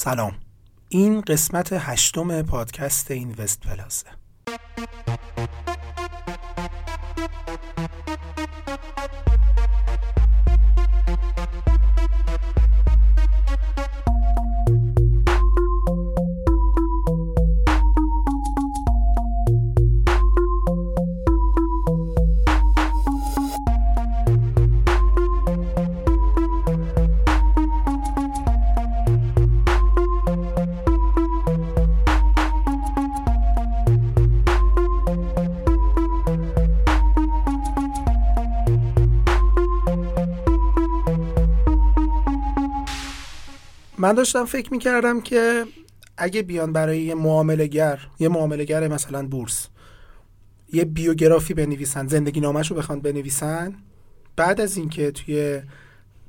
سلام. این قسمت هشتم پادکست اینوست پلاسه. من داشتم فکر می‌کردم که اگه بیان برای یه معاملگر یه معاملگر مثلا بورس یه بیوگرافی بنویسن زندگی نامش رو بخوان بنویسن بعد از اینکه توی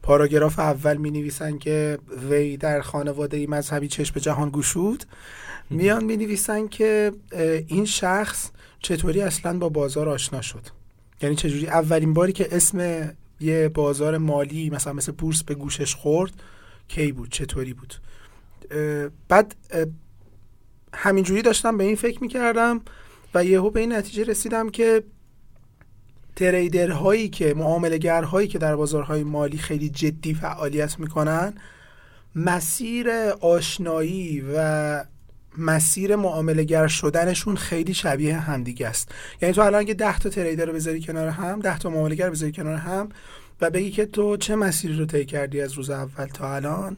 پاراگراف اول می نویسن که وی در خانواده مذهبی چشم جهان گشود میان می نویسن که این شخص چطوری اصلا با بازار آشنا شد. یعنی چجوری؟ اولین باری که اسم یه بازار مالی مثلا مثل بورس به گوشش خورد کی بود چطوری بود. بعد همینجوری داشتم به این فکر می‌کردم و یهو به این نتیجه رسیدم که تریدرهایی که معاملگرهایی که در بازارهای مالی خیلی جدی فعالیت می‌کنن مسیر آشنایی و مسیر معاملگر شدنشون خیلی شبیه همدیگه است. یعنی تو الان اگه 10 تا تریدر رو بذاری کنار هم 10 تا معاملگر رو بذاری کنار هم و بگی که تو چه مسیری رو طی کردی از روز اول تا الان؟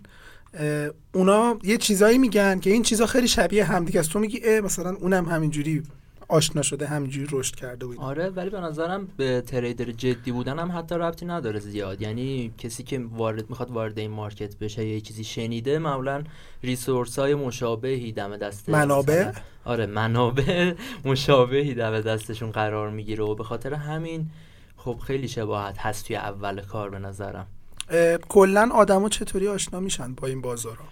اونا یه چیزایی میگن که این چیزا خیلی شبیه همدیگه است. تو میگی مثلا اونم همینجوری آشنا شده همینجوری رشد کرده بود. آره ولی به نظرم به تریدر جدی بودن هم حتی ربطی نداره زیاد. یعنی کسی که وارد می‌خواد وارد این مارکت بشه یه چیزی شنیده معمولا ریسورس های مشابهی دم دست منابع؟ آره منابع مشابهی دم دستشون قرار می‌گیره و به خاطر همین خب خیلی شباهت هست توی اول کار به نظرم. کلا آدما چطوری آشنا میشن با این بازارا؟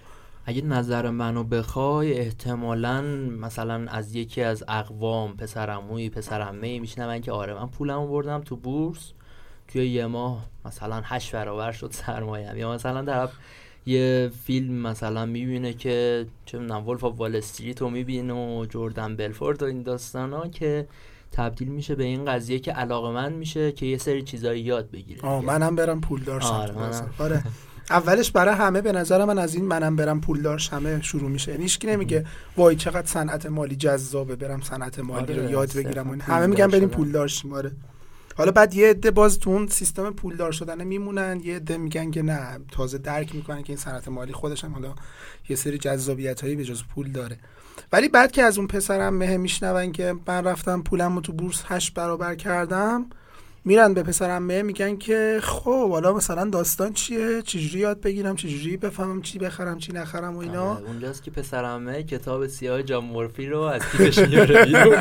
اگه نظر منو بخوای احتمالا مثلا از یکی از اقوام پسرموی پسرمه میشنون که آره من پولمو بردم تو بورس. توی یه ماه مثلا هشت برابر شد سرمایه یا مثلا طرف یه فیلم مثلا می‌بینه که چه می‌دونم Wolf of Wall Street رو می‌بینه و جردن بلفورت و این داستان ها که تبدیل میشه به این قضیه که علاقه من میشه که یه سری چیزایی یاد بگیره. آه منم برم پولدار شم. آره. آره. اولش برای همه به نظر من از این منم برم پولدار همه شروع میشه. یعنی هیچکی نمیگه وای چقدر صنعت مالی جذابه برم صنعت مالی آره رو یاد بگیرم صرفاً همه میگن بریم. پولدار شیم. آره. حالا بعد یه عده باز تو اون سیستم پولدار شدن میمونن یه عده میگن که نه تازه درک می‌کنن که این صنعت مالی خودش هم حالا یه سری جذابیت هایی به جز پول داره. ولی بعد که از اون پسرم مه میشنون که من رفتم پولم رو تو بورس هشت برابر کردم میرن به پسرم مه میگن که خب حالا مثلا داستان چیه؟ چجوری یاد بگیرم؟ چجوری بفهمم چی بخرم چی نخرم و اینا؟ آره، اونجاست که پسرمه کتاب سیاه جان مورفی رو از کیفش میاره بیرون.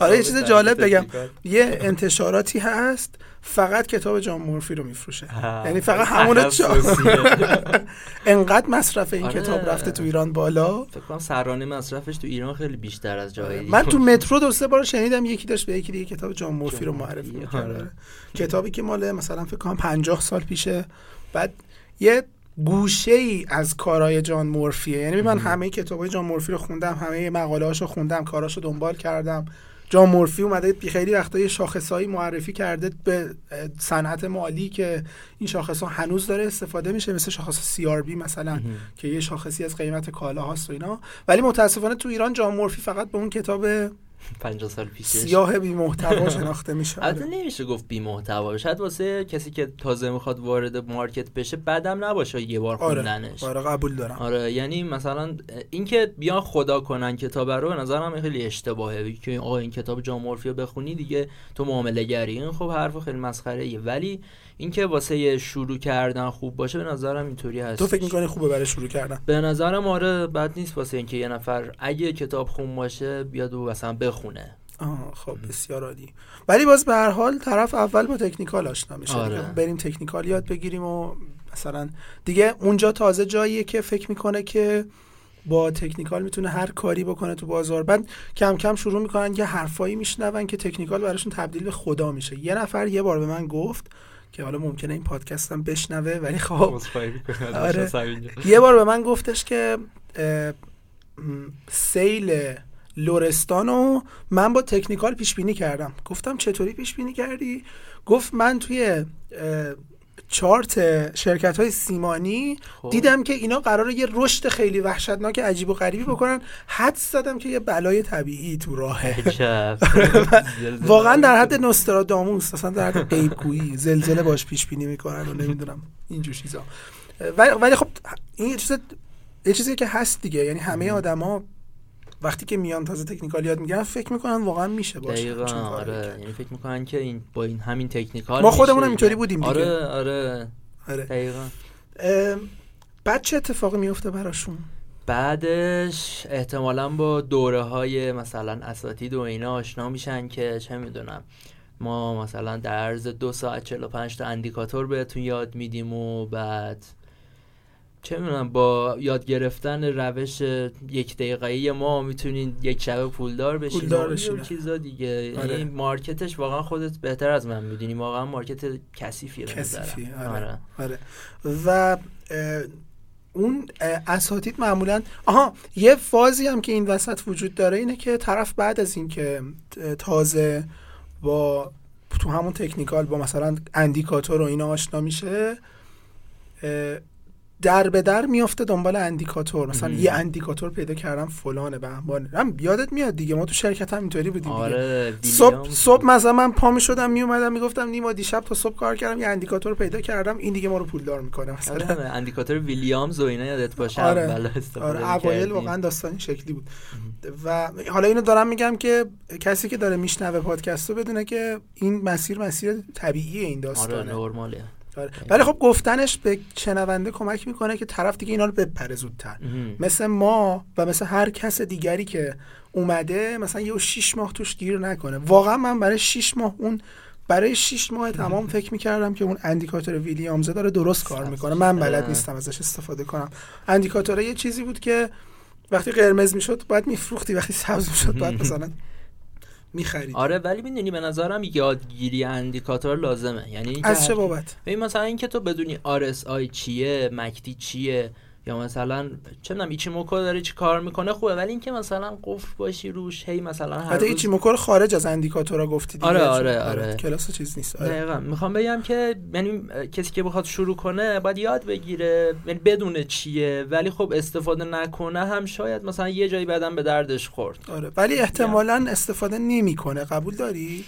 حالا یه چیز جالب بگم. یه انتشاراتی هست. فقط کتاب جان مورفی رو میفروشه. یعنی فقط همون تخصصیه. انقدر مصرف این آره. کتاب رفته تو ایران بالا. فکر کنم سرانه مصرفش تو ایران خیلی بیشتر از جای دیگه من تو مترو دو سه بار شنیدم یکی داشت به یکی دیگه کتاب جان مورفی رو معرفی می‌کرد. آره. آره. کتابی که مال مثلا فکر کنم 50 سال پیشه. بعد یه گوشه ای از کارهای جان مورفیه. یعنی من همه کتابای جان مورفی رو خوندم همه مقاله هاشو خوندم کاراشو دنبال کردم. جان مورفی اومده خیلی وقتا یه شاخصهایی معرفی کرده به صنعت مالی که این شاخص ها هنوز داره استفاده میشه مثل شاخص سی آر بی مثلا که یه شاخصی از قیمت کالا هاست و اینا. ولی متاسفانه تو ایران جان مورفی فقط به اون کتاب 50 سال پیشش. سیاه بی محتوا شناخته میشه البته نمیشه گفت بی محتوا شاید واسه کسی که تازه می‌خواد وارد مارکت بشه بعدم نباشه یه بار آره. خوندنش. آره قبول دارم. آره یعنی مثلا اینکه بیان خدا کنن کتاب رو به نظرم خیلی اشتباهه. که آقا این کتاب جان مورفی رو بخونی دیگه تو معامله گری. این خب حرف خیلی مسخره ولی اینکه واسه شروع کردن خوب باشه به نظرم اینطوری هست. تو فکر می‌کنی خوبه برای شروع کردن؟ به نظرم آره بد نیست واسه اینکه یه نفر اگه کتاب خون باشه بیاد و مثلا بخونه. آه خب بسیار عالی. ولی باز به هر حال طرف اول با تکنیکال آشنا میشه آره. بریم تکنیکال یاد بگیریم و مثلا دیگه اونجا تازه جاییه که فکر می‌کنه که با تکنیکال می‌تونه هر کاری بکنه تو بازار. بعد کم کم شروع می‌کنن یه حرفایی میشنون که تکنیکال براشون تبدیل به خدا میشه. یه نفر یه بار به من گفت که حالا ممکنه این پادکست هم بشنوه ولی خب آره. یه بار به من گفتش که سیل لورستان رو من با تکنیکال پیش بینی کردم. گفتم چطوری پیش بینی کردی؟ گفت من توی چارت شرکت های سیمانی خب. دیدم که اینا قراره یه رشد خیلی وحشتناک عجیب و غریبی بکنن. حد زدم که یه بلای طبیعی تو راهه. واقعا در حد نوستراداموس اصلا در حد غیبگویی زلزله باش پیش بینی می‌کنن و نمی‌دونم اینجور چیزا. ولی خب این چیز یه چیزی که هست دیگه. یعنی همه آدما وقتی که میان تازه تکنیکال یاد می‌گیرن فکر می‌کنن واقعا میشه باشه دقیقا آره. یعنی فکر می‌کنن که این با این همین تکنیکال ما خودمون اینطوری بودیم دیگه. آره آره آره. دقیقا بعد چه اتفاقی میفته براشون بعدش احتمالا با دوره های مثلا اساتید و اینا آشنا میشن که چه می‌دونم ما مثلا در عرض دو ساعت 45 تا اندیکاتور بهتون یاد میدیم و بعد چه می‌دونم با یاد گرفتن روش یک دقیقه‌ای ما می‌تونین یک شب پولدار بشین پولدار بشین. چیزا دیگه آره. یعنی مارکتش واقعا خودت بهتر از من می‌دونی واقعا مارکت کثیفیه. کثیفی آره. آره. آره. و اون اساتید معمولا آها یه فازی هم که این وسط وجود داره اینه که طرف بعد از اینکه تازه با تو همون تکنیکال با مثلا اندیکاتور و اینا آشنا میشه در به در میافته دنبال اندیکاتور مثلا مهم. یه اندیکاتور پیدا کردم فلانه به هم هم یادت میاد دیگه ما تو شرکت هم اینطوری بودیم دیگه. آره صبح صبح مثلا من پا می شدم می اومدم می‌گفتم نیما دیشب تا صبح کار کردم یه اندیکاتور پیدا کردم این دیگه ما رو پولدار می‌کنه مثلا آره اندیکاتور ویلیامز و اینا یادت باشه آره. آره اوایل. واقعا داستان این شکلی بود و حالا اینو دارم میگم که کسی که داره میشنوه پادکست رو بدونه که این مسیر مسیر طبیعی این آره داستانه آره. ولی خب گفتنش به شنونده کمک می‌کنه که طرف دیگه اینا رو بپره زودتر. مثل ما و مثل هر کس دیگری که اومده مثلا یه 6 ماه توش گیر نکنه. واقعا من برای 6 ماه اون برای 6 ماه تمام فکر می‌کردم که اون اندیکاتور ویلیامزه داره درست کار می‌کنه. من بلد آره. نیستم ازش استفاده کنم. اندیکاتور یه چیزی بود که وقتی قرمز می‌شد باید میفروختی. وقتی سبز می‌شد باید مثلا می‌خرید. آره ولی می‌دونی به نظرم یادگیری اندیکاتور لازمه. یعنی از چه بابت؟ ببین مثلا اینکه تو بدونی RSI چیه مکتی چیه یا مثلا چه می‌دونم ایچیموکو داره چی کار می‌کنه؟ خوبه ولی اینکه مثلا قفل باشی روش هی مثلا هر حتی روز ایچیموکو خارج از اندیکاتورا گفتی دیگه. آره، چون- آره، آره. کلاس چیز نیست. آره. دقیقا. می‌خوام بگم که یعنی کسی که بخواد شروع کنه باید یاد بگیره یعنی بدونه چیه. ولی خب استفاده نکنه هم شاید مثلا یه جایی بعدم به دردش خورد. آره ولی احتمالا استفاده نمی‌کنه. قبول داری؟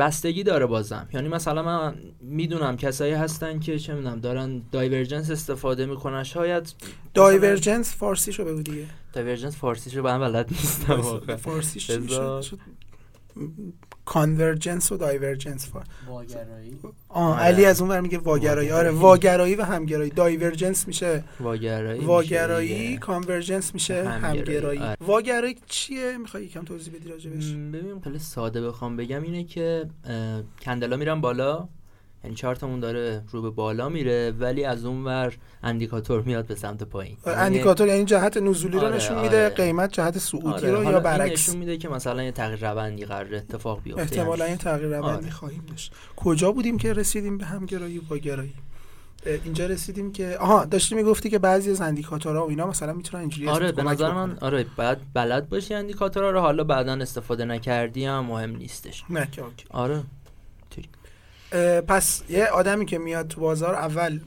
بستگی داره بازم. یعنی مثلا من می‌دونم کسایی هستن که چه می‌دونم دارن دایورجنس استفاده می‌کنن. شاید دایورجنس فارسیشو بگو دیگه. divergence فارسیشو هم بلد نیستم واقعا. میشه convergence و divergence فار آه آره. علی از اون ور میگه واگرایی آره واگرایی. واگرایی و همگرایی divergence میشه واگرایی واگرایی. convergence میشه همگرایی. آره. واگرایی چیه می‌خوای یکم توضیح بدی راجبش م، ببین خیلی ساده بخوام بگم اینه که کندلا میرن بالا یعنی چارتمون داره رو به بالا میره ولی از اون ور اندیکاتور میاد به سمت پایین یعنی- اندیکاتور یعنی جهت نزولی رو آره، نشون میده آره. قیمت جهت صعودی آره، رو یا برعکس نشون میده که مثلا یه تغییر روندی قرار اتفاق بیفته احتمالا. این تغییر روندی آره. خواهیم داشت کجا بودیم که رسیدیم به همگرایی و واگرایی اه، اینجا رسیدیم که آها داشتی می‌گفتی که بعضی از اندیکاتورها و اینا مثلا می‌تونن اینجوری آره به نظر. من آره بعد بلد باشی اندیکاتورها رو حالا بعدا استفاده نکردی هم مهم نیستش نه. آره پس یه آدمی که میاد تو بازار اول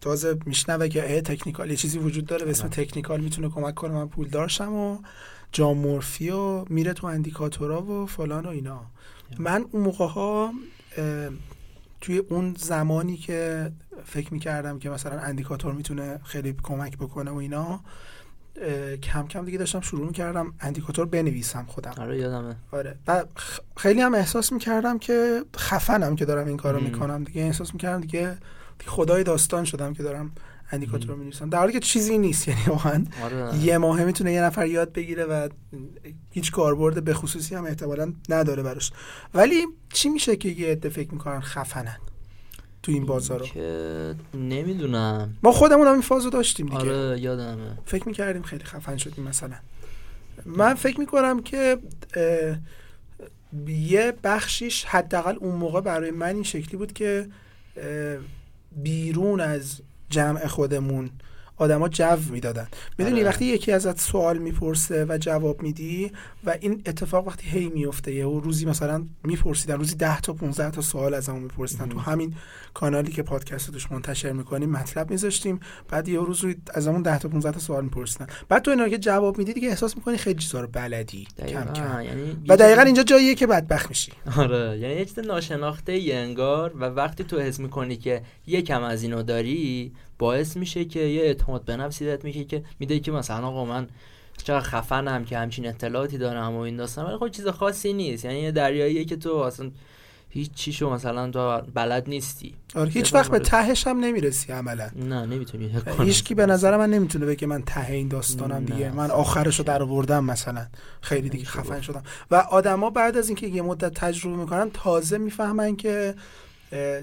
تازه میشنوه که اه تکنیکال یه چیزی وجود داره به اسم آره. تکنیکال می‌تونه کمک کنه من پول دارشم و جام مورفی و میره تو اندیکاتورا و فلان و اینا من اون موقع ها توی اون زمانی که فکر می‌کردم که مثلا اندیکاتور می‌تونه خیلی کمک بکنه و اینا کم کم دیگه داشتم شروع می‌کردم اندیکاتور بنویسم خودم. آره یادمه. آره. و خیلی هم احساس می‌کردم که خفنم که دارم این کارو. می‌کنم. دیگه احساس می‌کردم دیگه, دیگه خدای داستان شدم که دارم اندیکاتور رو می‌نویسم. در حالی که چیزی نیست یعنی واقعا آره. یه ماهه می‌تونه یه نفر یاد بگیره و هیچ کاربرد به خصوصی هم احتمالا نداره براش. ولی چی میشه که یه عده فکر می‌کنن خفنن؟ تو این بازار رو که نمی‌دونم. ما خودمون هم این فازو داشتیم دیگه. آره یادمه. فکر می‌کردیم خیلی خفن شدیم مثلا. من فکر می‌کنم که یه بخشیش حداقل اون موقع برای من این شکلی بود که بیرون از جمع خودمون آدما جو می‌دادن. می‌دونی آره. وقتی یکی ازت سوال می‌پرسه و جواب میدی و این اتفاق وقتی هی میفته و روزی مثلا میپرسیدن روزی 10 تا 15 تا سوال ازمون میپرسیدن. تو همین کانالی که پادکست توش منتشر می‌کنیم مطلب میذاشتیم. بعد یه روز روی ازمون 10 تا 15 تا سوال میپرسیدن. بعد تو اینا که جواب میدی دیگه احساس می‌کنی خیلی چیزا رو بلدی. کم کم. یعنی و دقیقا اینجا جاییه که بدبخت میشی. آره یعنی یه چیز ناشناخته انگار. و وقتی تو حس می‌کنی که یکم از اینو داری باعث میشه که یه اعتماد به نفس دیدت میشه که میده که مثلا آقا من چقدر خفنم که همچین اطلاعاتی دارم و این داستان ولی خب چیز خاصی نیست. یعنی یه دریاییه که تو اصلا هیچ چیشو مثلا تو بلد نیستی. آره هیچ وقت به تهش هم نمی‌رسی عملا. نه نمی‌تونی هیچکی به نظر من نمی‌تونه بگه من ته این داستانم دیگه. من آخرشو در آوردم مثلا. خیلی دیگه خفن شدم. و آدما بعد از اینکه یه مدت تجربه می‌کنن تازه می‌فهمن که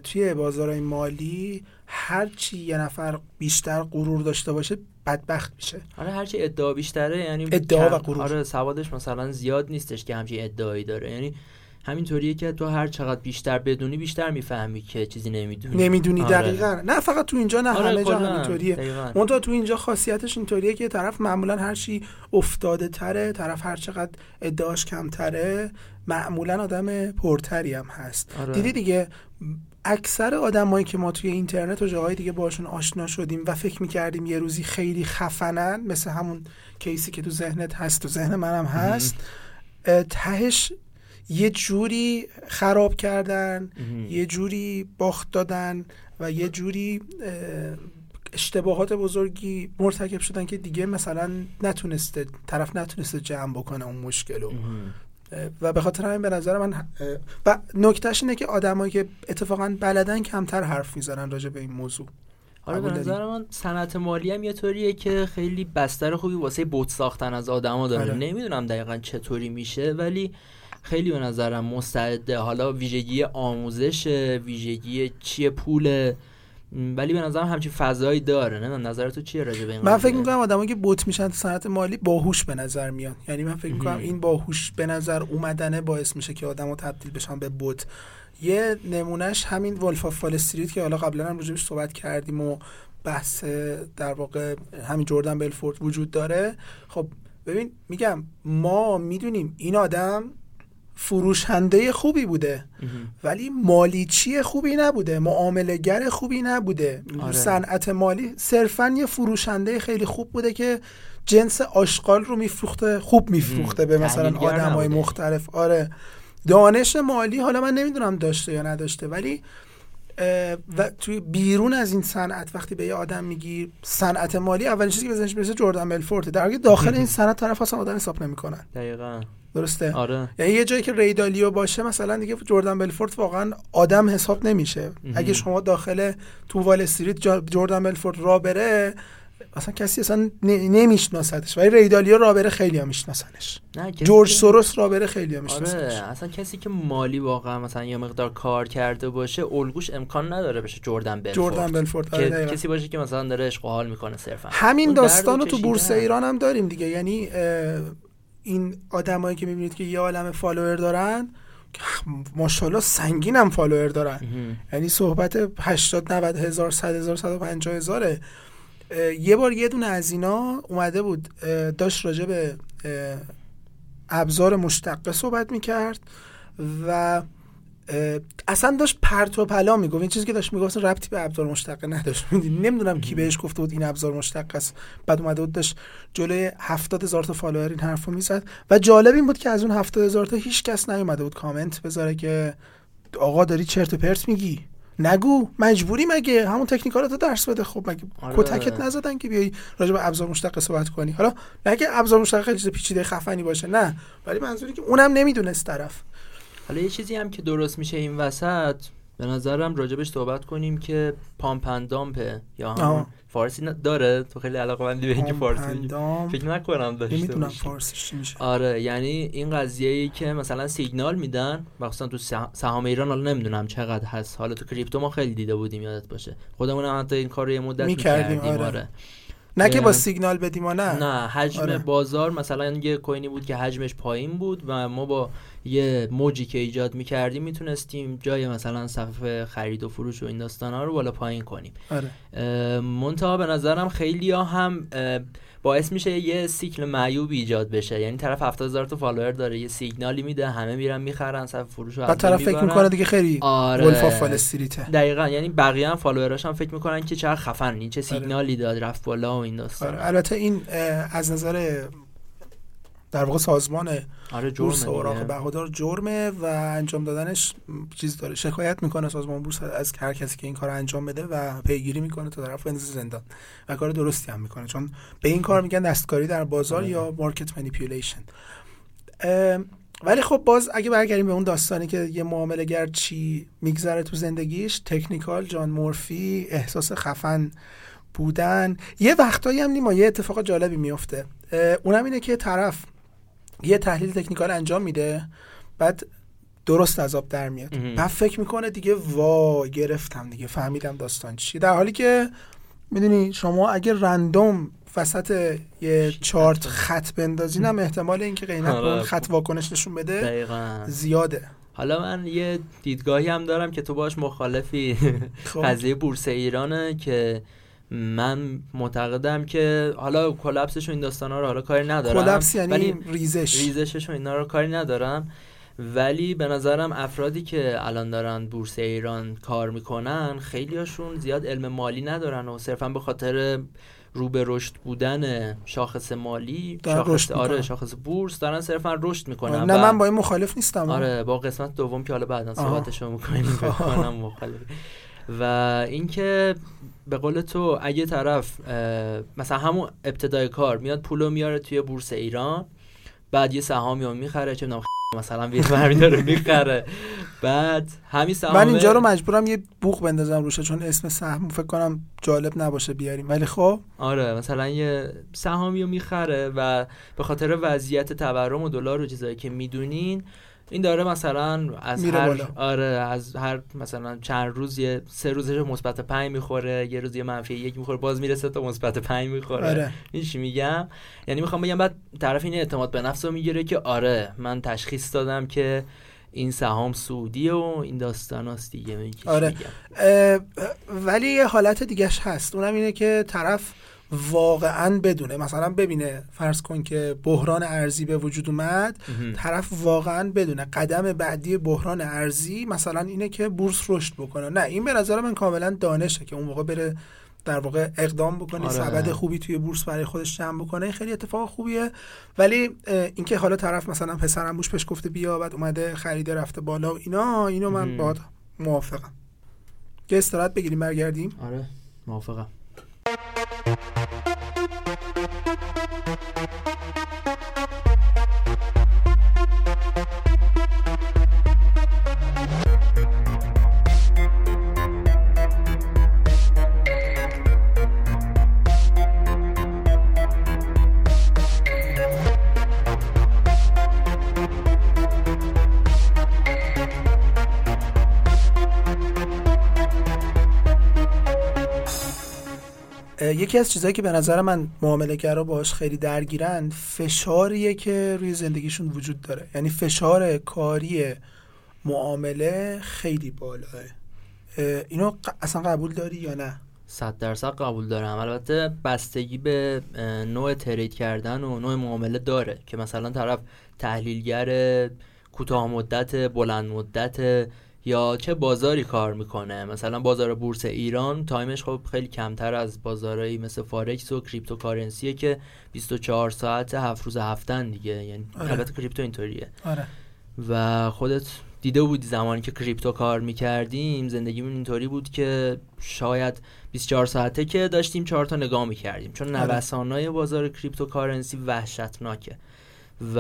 توی بازارهای مالی هرچی یه نفر بیشتر غرور داشته باشه بدبخت میشه. آره هرچی ادعا بیشتره یعنی ادعا و غرور. آره سوادش مثلا زیاد نیستش که همچین ادعایی داره. یعنی همینطوریه که تو هر چقدر بیشتر بدونی بیشتر می‌فهمی که چیزی نمی‌دونی. نمی‌دونی آره. دقیقا. نه فقط تو اینجا نه آره همه جا همینطوریه. منتها تو اینجا خاصیتش اینطوریه که طرف معمولا هر چی افتاده تره طرف هر چقدر ادعاش کمتره معمولا آدم پرتری هم هست. آره. دیدی دیگه اکثر آدمایی که ما توی اینترنت و جاهای دیگه باشون آشنا شدیم و فکر می‌کردیم یه روزی خیلی خفنن مثل همون کیسی که تو ذهنت هست تو ذهن منم هست تهش یه جوری خراب کردن یه جوری باخت دادن و یه جوری اشتباهات بزرگی مرتکب شدن که دیگه مثلا نتونسته طرف نتونسته جمع بکنه اون مشکل و به خاطر همین به نظر من و نکتهش اینه که آدمایی که اتفاقا بلدن کمتر حرف می‌زنن راجع به این موضوع. آره به نظر من صنعت مالی هم یه طوریه که خیلی بستر خوبی واسه بوت ساختن از آدما داره. آره. نمی‌دونم دقیقا چطوری میشه ولی خیلی به نظرم مستعده. حالا ویژگی آموزش ویژگی چیه پول ولی به نظرم همچین فضایی داره. نه نظر تو چیه راجع به این من فکر می‌کنم آدمایی که بوت میشن تو صنعت مالی باهوش به نظر میاد یعنی من فکر می‌کنم این باهوش به نظر اومدنه باعث میشه که آدمو تبدیل بشن به بوت. یه نمونهش همین ولف استریت که حالا قبلا هم راجعش صحبت کردیم و بحث در واقع همین جردن بلفورد وجود داره. خب ببین میگم ما می‌دونیم این آدم فروشنده خوبی بوده. ولی مالیچی خوبی نبوده؟ معاملگر خوبی نبوده. آره. صنعت مالی صرفا یه فروشنده خیلی خوب بوده که جنس آشغال رو میفروخته خوب میفروخته به مثلا آدم های مختلف. آره. دانش مالی حالا من نمی‌دونم داشته یا نداشته ولی و توی بیرون از این صنعت وقتی به یه آدم میگی صنعت مالی اولین چیزی که بزنش برسه جردن بلفورت در حالی داخل این صنعت طرف اصلا آدم حساب نمی‌کنن. دقیقا. درسته؟ آره. یعنی یه جایی که ریدالیو باشه مثلا دیگه جردن بلفورت واقعا آدم حساب نمیشه. اگه شما داخل تو وال استریت جردن بلفورت را بره اصلا کسی اصلا نمیشناستش ولی ریدالیا رابره خیلی ها میشناسنش. جورج سوروس رابره خیلی ها آره اصلا کسی که مالی واقعا مثلا یه مقدار کار کرده باشه الگوش امکان نداره بشه جردن بلفورد. جردن بلفورد آره کسی باشه که مثلا داره عشق و حال می‌کنه صرفا. همین داستان رو تو بورس ایران هم داریم دیگه. یعنی این آدمایی که می‌بینید که یه عالم follower دارن ماشاءالله سنگین هم follower دارن. یعنی صحبت 80 90 هزار 100 هزار 150 هزاره. یه بار یه دونه از اینا اومده بود داشت راجع به ابزار مشتقه صحبت می‌کرد و اصلا داشت پرت و پلا می‌گفت. این چیزی که داشت می‌گفت ربطی به ابزار مشتقه نداشت. نمی‌دونم کی بهش گفته بود این ابزار مشتقه است. بعد اومده بود داشت جلوی هفتاد هزار تا follower این حرفو می‌زد. و جالب این بود که از اون هفتاد هزار تا هیچ کس نیومده بود کامنت بذاره که آقا داری چرت و پرت میگی؟ نگو. مجبوری مگه؟ همون technical اتو درس بده. خب مگه آره. کتکت نزدن که بیای راجع به ابزار مشتق صحبت کنی؟ حالا نگه ابزار مشتق چیز پیچیده خفنی باشه نه. ولی منظوری که اونم نمی‌دونست طرف. حالا یه چیزی هم که درست میشه این وسط به نظرم راجبش صحبت کنیم که پامپندامپه یا همون فارسی داره؟ تو خیلی علاقه مندی به اینکه فارسی فکر نکنم داشته نمی‌دونم فارسی میشه. آره یعنی این قضیه ای که مثلا سیگنال میدن مخصوصا تو سهام ایران حالا نمی‌دونم چقدر هست. حالا تو کریپتو ما خیلی دیده بودیم یادت باشه. خودمون هم حتی این کار رو یه مدت می‌کردیم آره. آره. نه که با. سیگنال بدیم و نه نه حجم آره. بازار مثلا یه کوینی بود که حجمش پایین بود و ما با یه موجی که ایجاد می‌کردیم می‌تونستیم جای مثلا صفحه خرید و فروش و این داستان ها رو بالا پایین کنیم آره منتها به نظرم خیلی ها هم باعث میشه یه سیکل معیوب ایجاد بشه. یعنی طرف 70 هزار تا follower داره یه سیگنالی میده همه میرن می‌خرن صف فروش رو بعد طرف فکر. می‌کنه دیگه خیلی آره. Wolf of Wall Street ه دقیقا. یعنی بقیه هم follower اش هم فکر می‌کنن که چقدر خفن این چه سیگنالی داد رفت بالا و این داستان. آره. البته این از نظر در واقع سازمان آره بورس اوراق. بهادار جرمه و انجام دادنش چیز داره شکایت می‌کنه سازمان بورس از هر کسی که این کار انجام بده و پیگیری می‌کنه تا طرف بندازه زندان و کار درستی هم می‌کنه چون به این کار میگن دستکاری در بازار آره. یا market manipulation ولی خب باز اگه برگردیم به اون داستانی که یه معامله گر چی میگذره تو زندگیش technical جان مورفی احساس خفن بودن یه وقتایی هم نیما یه اتفاق جالبی میفته اونم اینه که طرف یه تحلیل technical انجام میده بعد درست از آب در میاد. بعد فکر می‌کنه دیگه وا گرفتم دیگه فهمیدم داستان چیه. در حالی که می‌دونی شما اگه رندوم وسط یه چارت خط بندازین هم احتمال اینکه قیمت به اون آره. خط واکنش نشون بده دقیقا. زیاده. حالا من یه دیدگاهی هم دارم که تو باش مخالفی. خب. قضیه بورس ایرانه که من معتقدم که حالا کلپسش و این داستانا رو حالا کاری ندارم کلپس یعنی ولی ریزش ریزشش و اینا رو کاری ندارم ولی به نظرم افرادی که الان دارن بورس ایران کار می‌کنن خیلی هاشون زیاد علم مالی ندارن و صرفا به خاطر رو به رشد بودن شاخص مالی شاخص آره. شاخص بورس دارن صرفا رشد می‌کنن نه من با این مخالف نیستم آره با قسمت دوم که حالا بعدا. صحبتشو می‌کنیم مخالف و اینکه به قول تو اگه طرف مثلا همون ابتدای کار میاد پولو میاره توی بورس ایران بعد یه سهامی رو می‌خره چه مثلا همین داره می‌خره. بعد همین سهام من اینجا رو مجبورم یه بوق بندازم روشه چون اسم سهم فکر کنم جالب نباشه بیاریم. ولی خب؟ آره مثلا یه سهامی رو می‌خره و به خاطر وضعیت تورم و دلار و چیزایی که می‌دونین این داره مثلا از هر بالا. آره از هر مثلا چند روز یه سه روزش مثبت پنج می‌خوره یه روز یه منفی یک می‌خوره باز می‌رسه تا مثبت پنج می‌خوره. آره. این چی میگم؟ یعنی می‌خوام بگم بعد طرف این اعتماد به نفس رو می‌گیره که آره من تشخیص دادم که این سهام سعودیه و این داستان هست دیگه. آره. ولی یه حالت دیگهش هست. اونم اینه که طرف واقعا بدونه. مثلا ببینه فرض کن که بحران ارزی به وجود اومد. طرف واقعا بدونه. قدم بعدی بحران ارزی مثلا اینه که بورس رشد بکنه. نه این به نظر من کاملا دانشه که اون موقع بره در واقع اقدام بکنه آره. سبد خوبی توی بورس برای خودش جمع بکنه. این خیلی اتفاق خوبیه. ولی اینکه حالا طرف مثلا پسرم بوش بهش گفته بیا بعد اومده خریده رفته بالا و اینا اینو من. باهات موافقم. یه استراحت بگیریم برگردیم. آره موافقم. Thank you. یکی از چیزهایی که به نظر من معامله گرا باش خیلی درگیرن فشاریه که روی زندگیشون وجود داره. یعنی فشار کاری معامله خیلی بالاه. اه، اینو اصلا قبول داری یا نه؟ صد درصد قبول دارم. البته بستگی به نوع trade کردن و نوع معامله داره که مثلا طرف تحلیلگر کوتاه مدت بلند مدت یا چه بازاری کار می‌کنه؟ مثلا بازار بورس ایران time ش خب خیلی کمتر از بازارهایی مثل فارکس و cryptocurrency ه که 24 ساعت هفت روز هفتن دیگه. یعنی آره. البته crypto اینطوریه. آره. و خودت دیده بودی زمانی که crypto کار می‌کردیم؟ زندگیمون اینطوری بود که شاید 24 ساعته که داشتیم چارتا نگاه می‌کردیم. چون آره. نوسانای بازار cryptocurrency وحشتناکه. و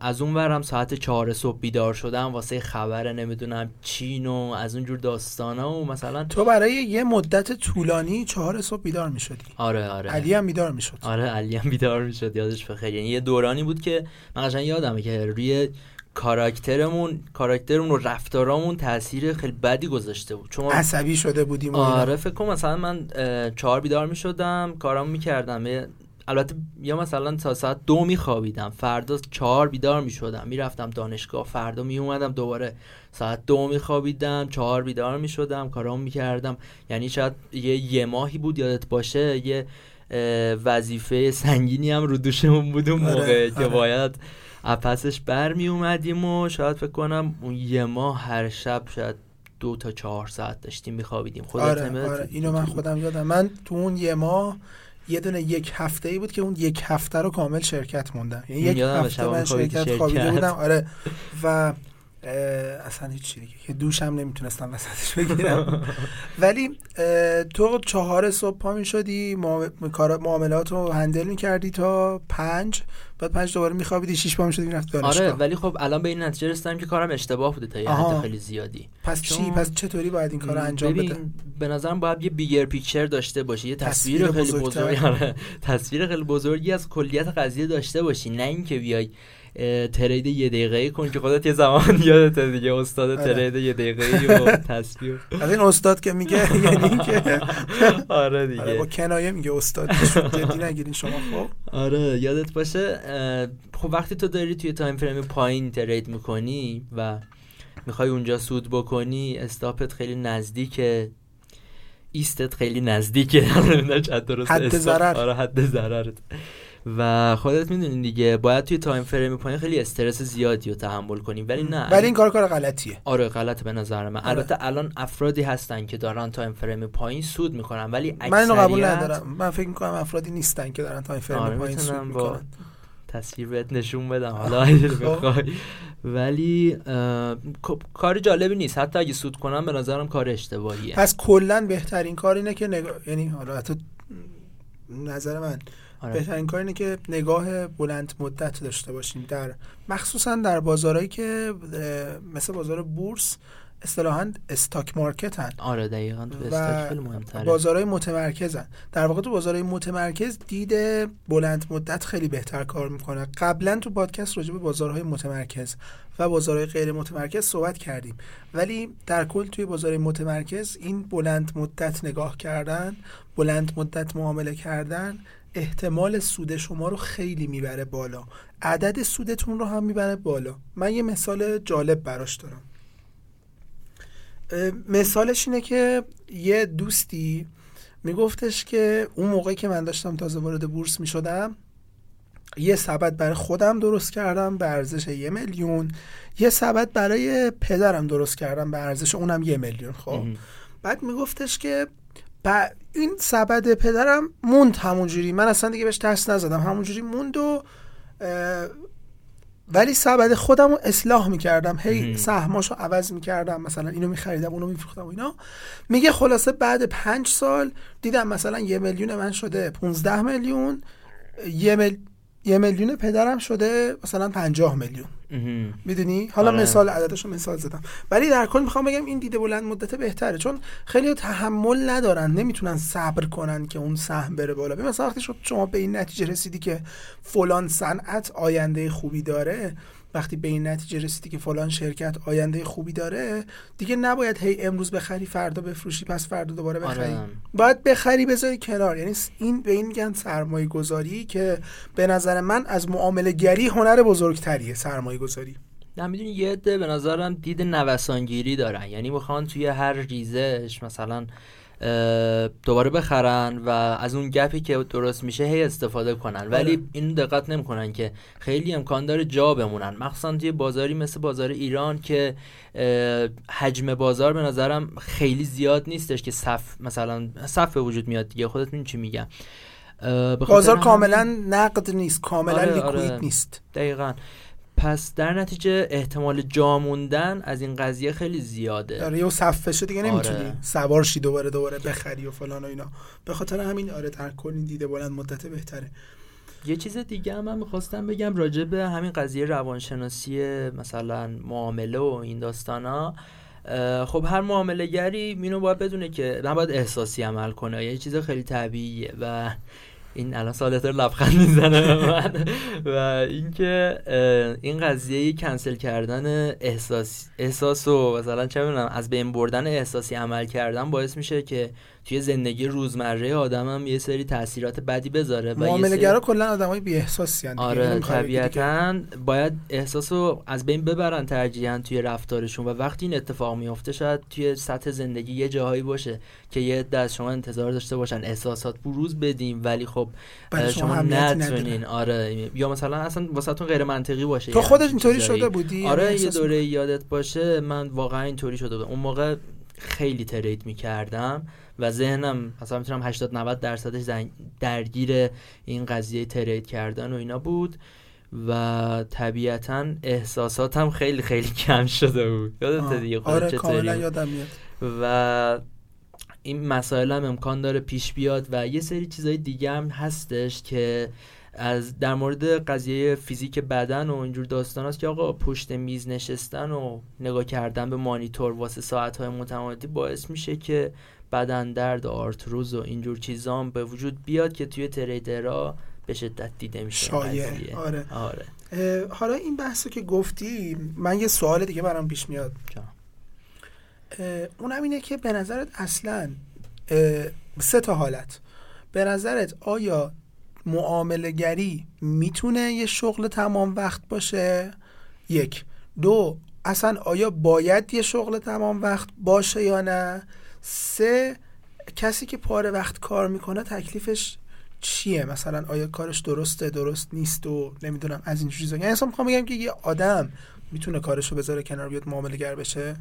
از اون ورم ساعت چهار صبح بیدار شدم واسه خبر نمی‌دونم چین و از اونجور داستانا و مثلا تو برای یه مدت طولانی چهار صبح بیدار می شدی آره آره. علی هم بیدار می شد آره علی هم بیدار می‌شد یادش بخیر یعنی یه دورانی بود که من قشنگ یادمه که روی کاراکترمون کاراکترمون و رفتارامون تاثیر خیلی بدی گذاشته بود. چون عصبی شده بودیم آره فکر کنم مثلا من چهار بیدار می شدم کارامو می‌کردم. البته یا مثلا تا ساعت دو میخوابیدم فردا چهار بیدار می‌شدم. می‌رفتم دانشگاه فردا میومدم دوباره. ساعت دو میخوابیدم چهار بیدار می‌شدم کارام می‌کردم. یعنی شاید یه یه ماهی بود یادت باشه یه وظیفه سنگینی هم رو دوشمون بود اون آره، موقع که آره. باید اپسش بر می اومدیم و شاید فکر کنم اون یه ماه هر شب شاید دو تا چهار ساعت داشتیم میخوابیدیم. خودت آره, آره. اینو من خودم یادم. من تو اون یه ماه یه دونه یک هفته ای بود که اون یک هفته رو کامل شرکت موندم. یعنی یک هفته من شرکت خوابیده بودم آره. و اصلا هیچ چیزی که دوشم نمی‌تونستم وسطش بگیرم. ولی تو چهار صبح پا می‌شدی معاملات رو هندل می‌کردی تا پنج. بعد پنج دوباره میخوابیدی شیش پا می‌شدی می‌رفت آره ولی خب الان به این نتیجه رسیدم که کارم اشتباه بوده تا یه حد خیلی زیادی. پس چی؟ پس چطوری باید این کار انجام بده به نظرم باید یه بیگر پیکچر داشته باشی یه تصویر, تصویر خیلی بزرگی آره. تصویر خیلی بزرگی از کلیت قضیه داشته باشی. نه اینکه بیای trade یه دقیقه کن که خودت یه زمان یادت دیگه. استاد آره. trade یه دقیقه و تصویر. از این استاد که میگه یعنی که آره دیگه. آره با کنایه میگه استاد جدی نگیرین شما خب؟ آره یادت باشه خب وقتی تو داری توی time frame پایین trade می‌کنی و می‌خوای اونجا سود بکنی استاپت خیلی نزدیکه. ایستت خیلی نزدیکه. حد ضرر. آره حد ضررت. و خودت می‌دونین دیگه باید توی time frame پایین خیلی استرس زیادی رو تحمل کنیم ولی نه. ولی این کار کار غلطیه. آره غلط به نظر من. آره. البته الان افرادی هستن که دارن time frame پایین سود می‌کنن ولی اکثریت من اینو قبول ندارم. من فکر می‌کنم افرادی نیستن که دارن time frame آره پایین سود می‌کنن. تصویر بهت نشون بدم. حالا خب. ولی کار جالبی نیست. حتی اگه سود کنم به نظرم کار اشتباهیه. پس کلا بهترین کار اینه که نگاه یعنی حالا حتی نظر من. آره. بهترین کار اینه که نگاه بلند مدت داشته باشیم. در مخصوصا در بازارهایی که مثل بازار بورس اصطلاحا استاک مارکت هن آره دقیقا تو استاک مهمتره. بازارهای متمرکزن. در واقع تو بازارهای متمرکز دید بلند مدت خیلی بهتر کار می‌کنه. قبلا تو پادکست راجع به بازارهای متمرکز و بازارهای غیر متمرکز صحبت کردیم. ولی در کل توی بازار متمرکز این بلند مدت نگاه کردن بلند مدت معامله کردن احتمال سود شما رو خیلی می‌بره بالا. عدد سودتون رو هم می‌بره بالا. من یه مثال جالب براش دارم. مثالش اینه که یه دوستی میگفتش که اون موقعی که من داشتم تازه وارد بورس می‌شدم یه سبد برای خودم درست کردم به ارزش یه میلیون. یه سبد برای پدرم درست کردم به ارزش اونم یه میلیون خب. بعد میگفتش که این سبد پدرم موند همونجوری من اصلا دیگه بهش ترس نزدم. همونجوری موند و ولی سبد خودم رو اصلاح می‌کردم. هی سهماشو عوض می‌کردم. مثلا اینو میخریدم اونو میفروختم و اینا. میگه خلاصه بعد پنج سال دیدم مثلا یه میلیون من شده. 15 میلیون یه مل... یه میلیون پدرم شده مثلا 50 میلیون. می‌دونی؟ حالا آره. مثال عددشو مثال زدم. ولی در کل می‌خوام بگم این دیده بلند مدت بهتره چون خیلی تحمل ندارن نمی‌تونن صبر کنن که اون سهم بره بالا. مثلا وقتی شما به این نتیجه رسیدی که فلان صنعت آینده خوبی داره وقتی به این نتیجه رسیدی که فلان شرکت آینده خوبی داره دیگه نباید هی امروز بخری فردا بفروشی پس فردا دوباره بخری. آره. باید بخری بذاری کنار. یعنی این به این میگن سرمایه گذاری که به نظر من از معامله گری هنر بزرگتریه سرمایه گذاری نه می‌دونی یه عده به نظرم دید نوسانگیری دارن. یعنی می‌خوان توی هر ریزش مثلا دوباره بخرن و از اون گپی که درست میشه هی استفاده کنن. ولی آره. این دقت نمی‌کنن که خیلی امکان داره جا بمونن. مخصوصا توی بازاری مثل بازار ایران که حجم بازار به نظرم خیلی زیاد نیستش که صف مثلا صف به وجود میاد دیگه. خودت این چی میگم. بازار کاملا نقد نیست کاملا آره، لیکوید آره. نیست. دقیقا. پس در نتیجه احتمال جا موندن از این قضیه خیلی زیاده. آره یه صفشه دیگه نمی‌تونی. آره. سوار شی دوباره دوباره بخری و فلان و اینا. به خاطر همین آره در کل این دیده بلند مدت بهتره. یه چیز دیگه هم من می‌خواستم بگم راجع به همین قضیه روانشناسی مثلا معامله و این داستانا. خب هر معامله گری مینو باید بدونه که نباید احساسی عمل کنه. یه چیز خیلی طبیعیه و این الان سالتر لبخند می‌زنه من. و اینکه این قضیه کنسل کردن احساس احساس و مثلا چه می‌دونم از بین بردن احساسی عمل کردن باعث میشه که توی زندگی روزمره آدم هم یه سری تاثیرات بدی بذاره و معامله گرا کلا آدمای بی احساسی آره طبیعتا باید احساس رو از بین ببرن ترجیحاً توی رفتارشون و وقتی این اتفاق میفته شاید توی سطح زندگی یه جاهایی باشه که یه دست شما انتظار داشته باشن احساسات بروز بدیم ولی خب شما نتونین. آره یا مثلا اصلا واسهتون غیر منطقی باشه تو خودت اینطوری شده بودی؟ آره یعنی یه دوره یادت باشه من واقعا اینطوری شده بودم اون موقع خیلی ترید می‌کردم. و ذهنم مثلا می‌تونم 80 90 درصدش درگیر این قضیه ترید کردن و اینا بود و طبیعتا احساساتم خیلی خیلی کم شده بود. یادت دیگه آره کاملا یادم میاد. و این مسائل هم امکان داره پیش بیاد و یه سری چیزای دیگه هم هستش که از در مورد قضیه فیزیک بدن و اینجور داستان هست که آقا پشت میز نشستن و نگاه کردن به مانیتور واسه ساعت های متمادی باعث میشه که بدن درد و آرتروز و اینجور چیزام به وجود بیاد که توی تریدرها به شدت دیده میشه شایع آره. آره. حالا این بحثو که گفتی من یه سوال دیگه برام پیش میاد. اونم اینه که به نظرت اصلا سه تا حالت. به نظرت آیا معامله گری می‌تونه یه شغل تمام وقت باشه؟ یک. دو اصلا آیا باید یه شغل تمام وقت باشه یا نه؟ سه کسی که پاره وقت کار می‌کنه تکلیفش چیه؟ مثلا آیا کارش درسته درست نیست و نمی‌دونم از این چیزا. یعنی اصلا می‌خوام بگم که یه آدم می‌تونه کارشو بذاره کنار بیاد معامله گر بشه؟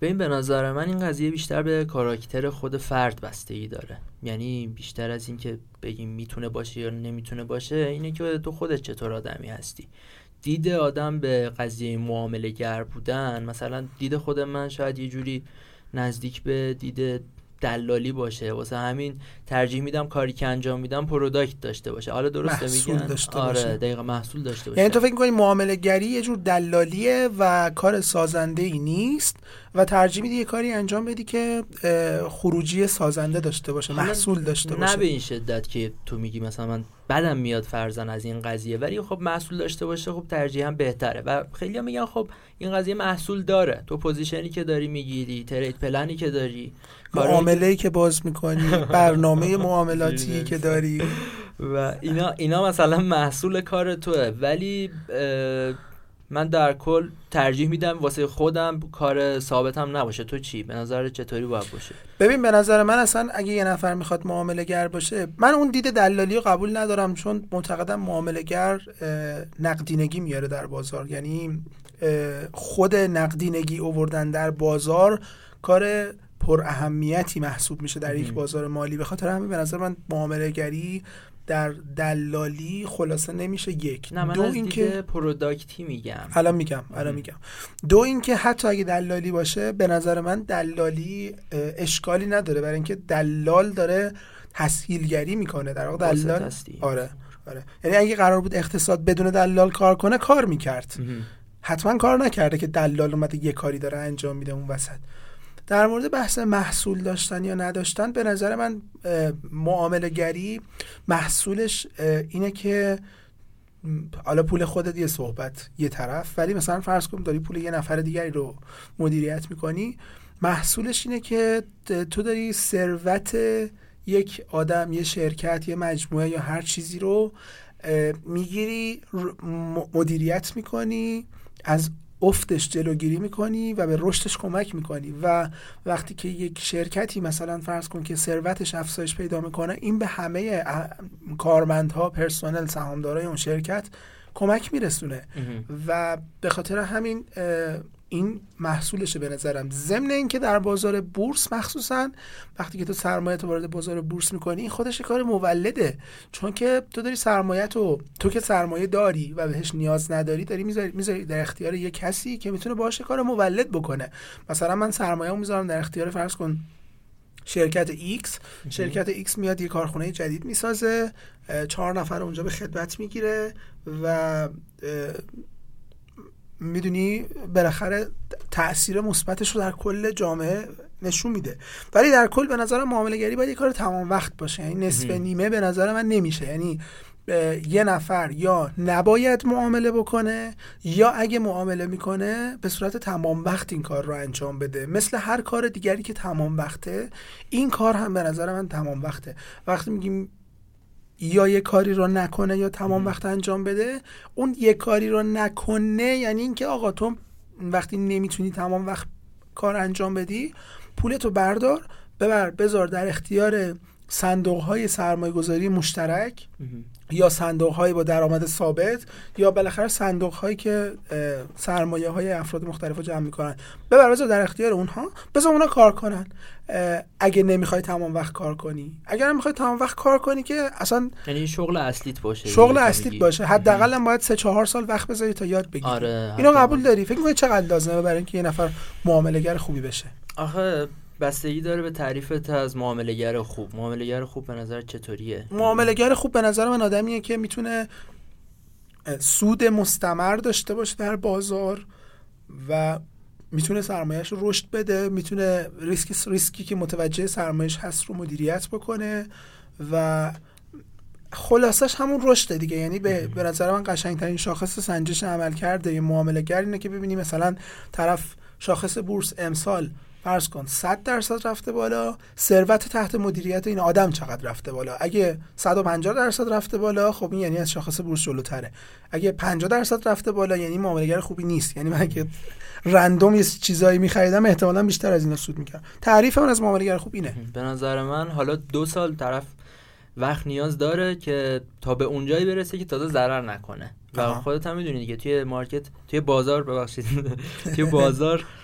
ببین به نظر من این قضیه بیشتر به کاراکتر خود فرد بستگی داره. یعنی بیشتر از اینکه بگیم می‌تونه باشه یا نمی‌تونه باشه اینه که تو خودت چطور آدمی هستی. دید آدم به قضیه معامله گر بودن مثلا دید خود من شاید یه جوری نزدیک به دید دلالی باشه واسه همین ترجیح میدم کاری که انجام میدم پروداکت داشته باشه. حالا درسته محصول میگن؟ داشته آره باشه. دقیقا محصول داشته باشه. یعنی تو فکر می‌کنی معامله گری یه جور دلالیه و کار سازنده ای نیست و ترجیح میدی یه کاری انجام بدی که خروجی سازنده داشته باشه محصول داشته باشه. نه به این شدت که تو میگی مثلا من بدم میاد فرضا از این قضیه ولی خب محصول داشته باشه خب ترجیحا بهتره. و خیلی میگن خب این قضیه محصول داره. تو position ی که داری می‌گیری trade plan ی که داری معامله که باز می‌کنی برنامه معاملاتی که داری. و اینا اینا مثلا محصول کار توه. ولی من در کل ترجیح میدم واسه خودم کار ثابتم نباشه. تو چی؟ به نظر چطوری باید باشه؟ ببین به نظر من اصلا اگه یه نفر می‌خواد معامله گر باشه من اون دید دلالی رو قبول ندارم چون معتقدم معامله گر نقدینگی میاره در بازار. یعنی خود نقدینگی اووردن در بازار کار پر اهمیتی محسوب میشه در یک بازار مالی. به خاطر همین به نظر من معامله گری در دلالی خلاصه نمیشه یک. نه من دو اینکه پروداکتی میگم. الان میگم الان میگم. دو اینکه حتی اگه دلالی باشه به نظر من دلالی اشکالی نداره. برای اینکه دلال داره تسهیلگری می‌کنه. در واقع دلال آره آره. یعنی اگه قرار بود اقتصاد بدون دلال کار کنه کار می‌کرد. حتما کار نکرده که دلال اومده یه کاری داره انجام میده اون وسط. در مورد بحث محصول داشتن یا نداشتن به نظر من معامله گری محصولش اینه که حالا پول خودت یه صحبت یه طرف ولی مثلا فرض کن داری پول یه نفر دیگری رو مدیریت می‌کنی محصولش اینه که تو داری ثروت یک آدم یه شرکت یه مجموعه یا هر چیزی رو می‌گیری مدیریت می‌کنی از افتش جلوگیری می‌کنی و به رشدش کمک می‌کنی و وقتی که یک شرکتی مثلا فرض کن که ثروتش افزایش پیدا می‌کنه این به همه کارمندها پرسنل سهامدارای اون شرکت کمک میرسونه. و به خاطر همین این محصولشه به نظرم ضمن اینکه در بازار بورس مخصوصا وقتی که تو سرمایه تو وارد بازار بورس می‌کنی این خودش کار مولده. چون که تو داری سرمایه تو تو که سرمایه داری و بهش نیاز نداری داری می‌ذاری در اختیار یه کسی که می‌تونه باشه کار مولد بکنه. مثلا من سرمایه می‌ذارم در اختیار فرض کن شرکت X شرکت X میاد یه کارخونه جدید می‌سازه چهار نفر اونجا به خدمت می‌گیره و می‌دونی بالاخره تاثیر مثبتش رو در کل جامعه نشون میده. ولی در کل به نظر معامله گری باید یه کار تمام وقت باشه. یعنی نصف نیمه به نظر من نمیشه. یعنی یه نفر یا نباید معامله بکنه یا اگه معامله می‌کنه به صورت تمام وقت این کار رو انجام بده. مثل هر کار دیگری که تمام وقته این کار هم به نظر من تمام وقته. وقتی میگیم یا یه کاری رو نکنه یا تمام وقت انجام بده اون یه کاری رو نکنه یعنی اینکه آقا تو وقتی نمی‌تونی تمام وقت کار انجام بدی پولتو بردار ببر بذار در اختیار صندوق های سرمایه گذاری مشترک یا صندوق های با درآمد ثابت یا بالاخره صندوق هایی که سرمایه های افراد مختلف رو جمع می‌کنن. ببر بذار در اختیار اونها بذار اونها کار کنن. اگه نمی‌خوای تمام وقت کار کنی. اگر نمی‌خوای تمام وقت کار کنی که اصلا یعنی شغل اصلیت باشه شغل اصلیت باشه. حداقل باید سه چهار سال وقت بذاری تا یاد بگیری. آره اینو قبول داری؟ فکر می‌کنی چقدر لازمه برای اینکه یه نفر معامله خوبی بشه؟ آخه بستگی داره به تعریفت از معاملهگر خوب. معاملهگر خوب به نظر چطوریه؟ معاملهگر خوب به نظر من آدمیه که می‌تونه سود مستمر داشته باشه در بازار و می‌تونه سرمایهش رو رشد بده می‌تونه ریسکی ریسکی که متوجه سرمایهش هست رو مدیریت بکنه و خلاصش همون رشد دیگه. یعنی به, به نظر من قشنگترین شاخص سنجش عملکرد یه معامله اینه که ببینی مثلا طرف شاخص بورس امسال فرض کن 100 درصد رفته بالا ثروت تحت مدیریت این آدم چقدر رفته بالا؟ اگه 150 درصد رفته بالا خب این یعنی از شاخص بورس جلوتره. اگه 50 درصد رفته بالا یعنی معاملهگر خوبی نیست. یعنی من اگه رندوم یه چیزایی می‌خریدم احتمالاً بیشتر از اینا سود می‌کردم. تعریف من از معاملهگر خوب اینه. به نظر من حالا دو سال طرف وقت نیاز داره که تا به اونجایی برسه که تازه ضرر نکنه. و خودت هم می‌دونی دیگه توی مارکت توی بازار ببخشید توی بازار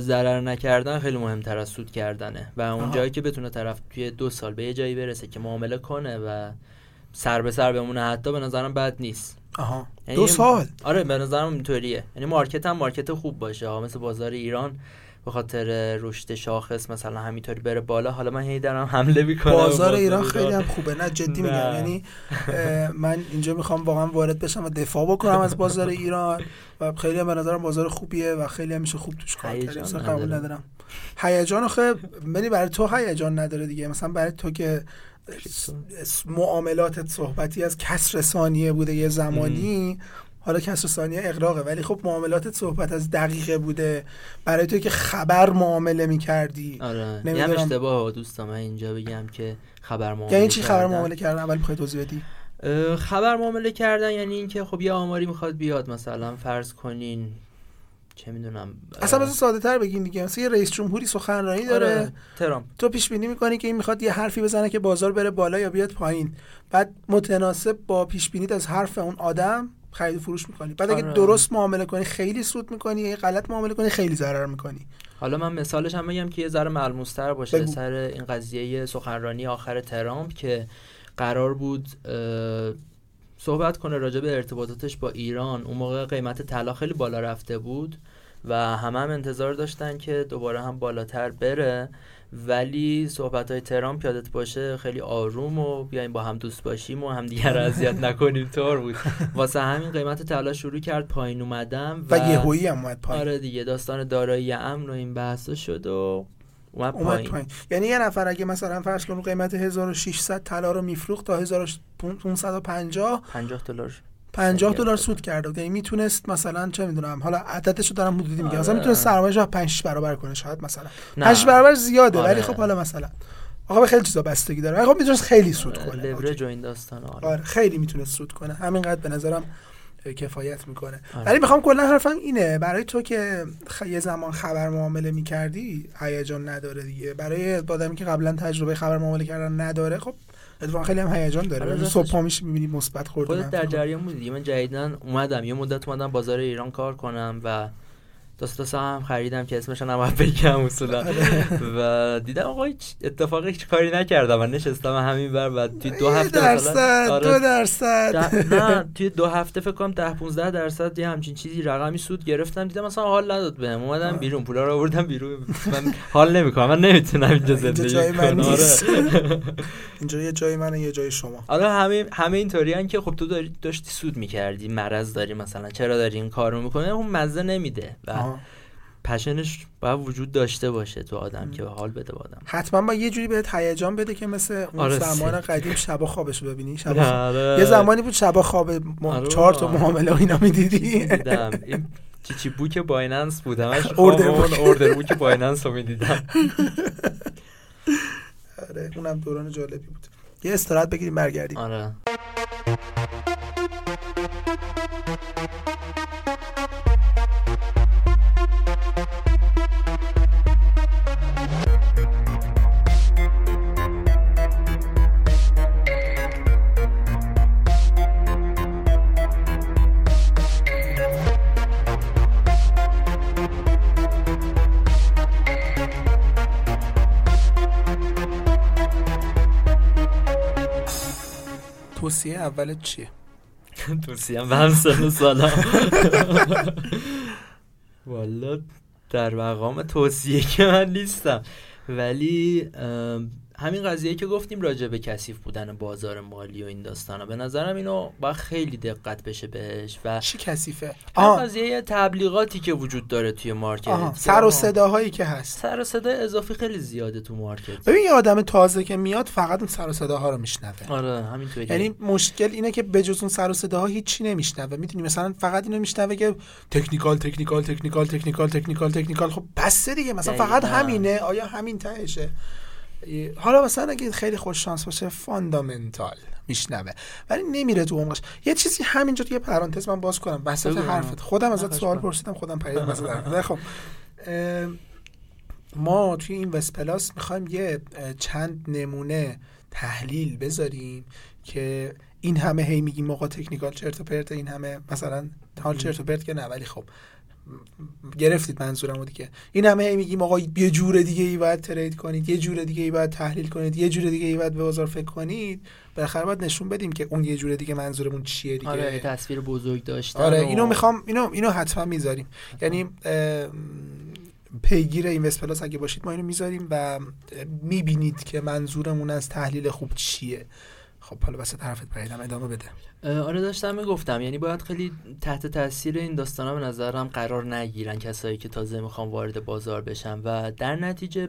ضرر نکردن خیلی مهمتر از سود کردنه. و اون جایی که بتونه طرف توی دو سال به یه جایی برسه که معامله کنه و سر به سر بمونه حتی به نظرم بد نیست. آها. یعنی دو سال؟ آره به نظرم اینطوریه. یعنی مارکت هم مارکت خوب باشه. مثل بازار ایران به خاطر رشد شاخص مثلا همینطوری بره بالا حالا من هی دارم حمله می‌کنم. بازار ایران خیلی هم خوبه نه جدی میگم. یعنی من اینجا می‌خوام واقعا وارد بشم و دفاع بکنم از بازار ایران و خیلی هم به نظرم بازار خوبیه و خیلی هم میشه خوب توش کار کرد. قبول ندارم. هیجان آخه بنی برای تو هیجان نداره دیگه. مثلا برای تو که معاملاتت صحبتی از کسر ثانیه بوده یه زمانی حالا کسر ثانیه اقراقه ولی خب معاملاتت صحبت از دقیقه بوده. برای تو که خبر معامله می‌کردی. آره. نمی‌دونم. اشتباه دوستان من اینجا بگم که خبر معامله یعنی چی خبر معامله کردن؟ اول می‌خوای توضیح بدی؟ خبر معامله کردن یعنی اینکه خب یه آماری می‌خواد بیاد مثلا فرض کنین چه می‌دونم اصلا مثلا ساده تر بگین دیگه. مثلا یه رئیس جمهوری سخنرانی داره. آره. تو پیش بینی می‌کنی که این می‌خواد یه حرفی بزنه که بازار بره بالا یا بیاد پایین. بعد متناسب با پیش بینیت از حرف اون آدم خرید فروش می‌کنی. بعد اگه آره. درست معامله کنی خیلی سود می‌کنی. اگه غلط معامله کنی خیلی ضرر می‌کنی. حالا من مثالش هم بگم که یه ذره ملموستر باشه. بگو. سر این قضیه سخنرانی آخر ترامپ که قرار بود صحبت کنه راجع به ارتباطاتش با ایران. اون موقع قیمت طلا خیلی بالا رفته بود. و همه هم انتظار داشتن که دوباره هم بالاتر بره. ولی صحبت های ترامپ یادت باشه خیلی آروم و بیایم با هم دوست باشیم و هم دیگر اذیت نکنیم. طور بود. واسه همین قیمت طلا شروع کرد پایین اومدم و, و یهویی هم اومد پایین. آره دیگه داستان دارایی امن و این بحثا شد و اومد, پایین. پایین. یعنی یه نفر اگه مثلا فرض کن قیمت 1600 طلا رو میفروخت تا 1550 50 دلار. 50 دلار سود کرده یعنی می‌تونست مثلا چه می‌دونم حالا عددشو دارم حدودی میگم. مثلا می‌تونه سرمایه‌اش 5 برابر کنه شاید مثلا. 5 برابر زیاده ولی آره. خب حالا مثلا. آقا به خیلی چیزا بستگی داره. خب می‌تونه خیلی سود کنه. لورج و این داستان آره. آره خیلی می‌تونه سود کنه. همینقدر به نظرم کفایت می‌کنه. آره. ولی می‌خوام کلا حرفم اینه. برای تو که یه زمان خبر معامله می‌کردی هیجان نداره دیگه. برای آدمی که قبلا تجربه خبر معامله کردن نداره خب اتفاقا خیلی هم هیجان داره. آره صبح پا میشی می‌بینی مثبت خوردن خودت در جریان بودی. من جدیدن اومدم. یه مدت اومدم بازار ایران کار کنم و داست هم خریدم که اسمش هم بگم اصولا. و دیدم آقا هیچ اتفاقی هیچ کاری نکردم و نشستم همین بر و توی دو هفته درصد آره. دو درصد. نه توی دو هفته فکر کنم 10 15 درصد یه همچین چیزی رقمی سود گرفتم. دیدم مثلا حال نداد بهم. اومدم بیرون پولا رو آوردم بیرون. من حال نمی‌کنم من نمی‌تونم اینجا زندگی کنم. آره. اینجا یه جای منه یه جای شما. آره همه همه اینطوریان که خب تو داری داشتی سود می‌کردی مرض داری مثلا چرا داری این کارو می‌کنه اون مزه نمیده. و پشنش باید وجود داشته باشه تو آدم که حال بده با آدم. حتما با یه جوری بهت هیجان بده که مثل اون آره زمان قدیم شبا خوابش ببینی. شبا آره. یه زمانی بود شبا خواب ما... آره. چهار تا معامله اینا می‌دیدی. چیچی بوک بایننس بود. همش اوردر بوک. اوردر بوک بایننس رو می‌دیدم. آره اونم دوران جالبی بود. یه استراحت بگیریم برگردیم. آره. توصیه اول چیه؟ توصیه به هم سن سالا والا در مقام توصیه که من نیستم. ولی همین قضیه که گفتیم راجع به کثیف بودن بازار مالی و این داستانا. به نظرم اینو با خیلی دقت بشه بهش و چی کثیفه؟ قضیه تبلیغاتی که وجود داره توی مارکت. سر و صداهایی که هست. سر و صدا اضافی خیلی زیاده تو مارکت. ببین یه آدم تازه که میاد فقط اون سر و صداها رو میشنوه. آره همینطوری یعنی مشکل اینه که بجز اون سر و صداها هیچی نمیشنوه. می‌دونی مثلا فقط اینو میشنوه که technical technical technical technical technical technical. خب بس دیگه مثلا فقط همینه. آیا همین تهشه؟ حالا مثلا اگه خیلی خوش شانس باشه fundamental میشنوه. ولی نمیره تو عمقش. یه چیزی همینجا یه پرانتز من باز کنم. وسط حرفت. خودم ازت سوال پرسیدم خودم پریدم وسط خب. ما توی این وست پلاس می‌خوایم یه چند نمونه تحلیل بذاریم که این همه هی میگیم موقع تکنیکال چرت و پرت این همه مثلا حال چرت و پرت که نه ولی خب. گرفتید منظورم دیگه. این همه میگیم آقا یه جور دیگه ای باید ترید کنید یه جور دیگه ای باید تحلیل کنید یه جور دیگه ای باید به بازار فکر کنید. بالاخره باید نشون بدیم که اون یه جور دیگه منظورمون چیه دیگه. آره تصویر بزرگ داشتن آره اینو می‌خوام اینو اینو حتما می‌ذاریم. یعنی پیگیر این پلاس اگه باشید ما اینو می‌ذاریم و می‌بینید که منظورمون از تحلیل خوب چیه. خب حالا واسه حرفت پریدم ادامه بده. آره داشتم می‌گفتم. یعنی باید خیلی تحت تاثیر این داستانا به نظرم قرار نگیرن کسایی که تازه می‌خوان وارد بازار بشن. و در نتیجه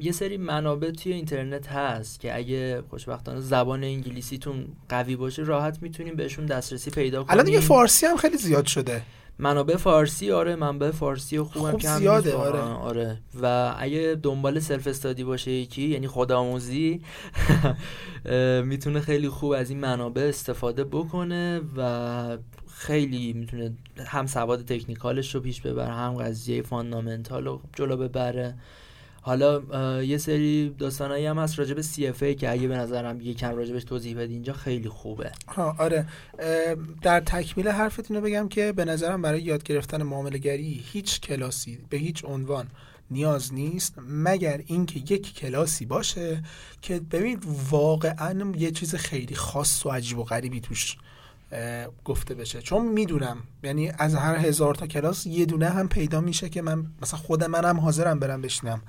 یه سری منابع توی اینترنت هست که اگه خوشبختانه زبان انگلیسیتون قوی باشه راحت می‌تونیم بهشون دسترسی پیدا کنیم الان دیگه فارسی هم خیلی زیاد شده. منابع فارسی آره منبع فارسی و خوبم خوب که زیاده آره. آره و اگه دنبال self study باشه یکی یعنی خودآموزی می‌تونه خیلی خوب از این منابع استفاده بکنه و خیلی می‌تونه هم سواد technical ش رو پیش ببره هم قضیه fundamental رو جلو ببره حالا یه سری داستانایی هم هست راجب CFA که اگه به نظرم یه کم راجبش توضیح بدی اینجا خیلی خوبه. ها آره. در تکمیل حرفت اینو بگم که به نظرم برای یاد گرفتن معامله گری هیچ کلاسی به هیچ عنوان نیاز نیست مگر اینکه یک کلاسی باشه که ببین واقعا یه چیز خیلی خاص و عجیب و غریبی توش گفته بشه. چون می‌دونم یعنی از هر هزار تا کلاس یه دونه هم پیدا میشه که من مثلا خود منم حاضرم برم بشینم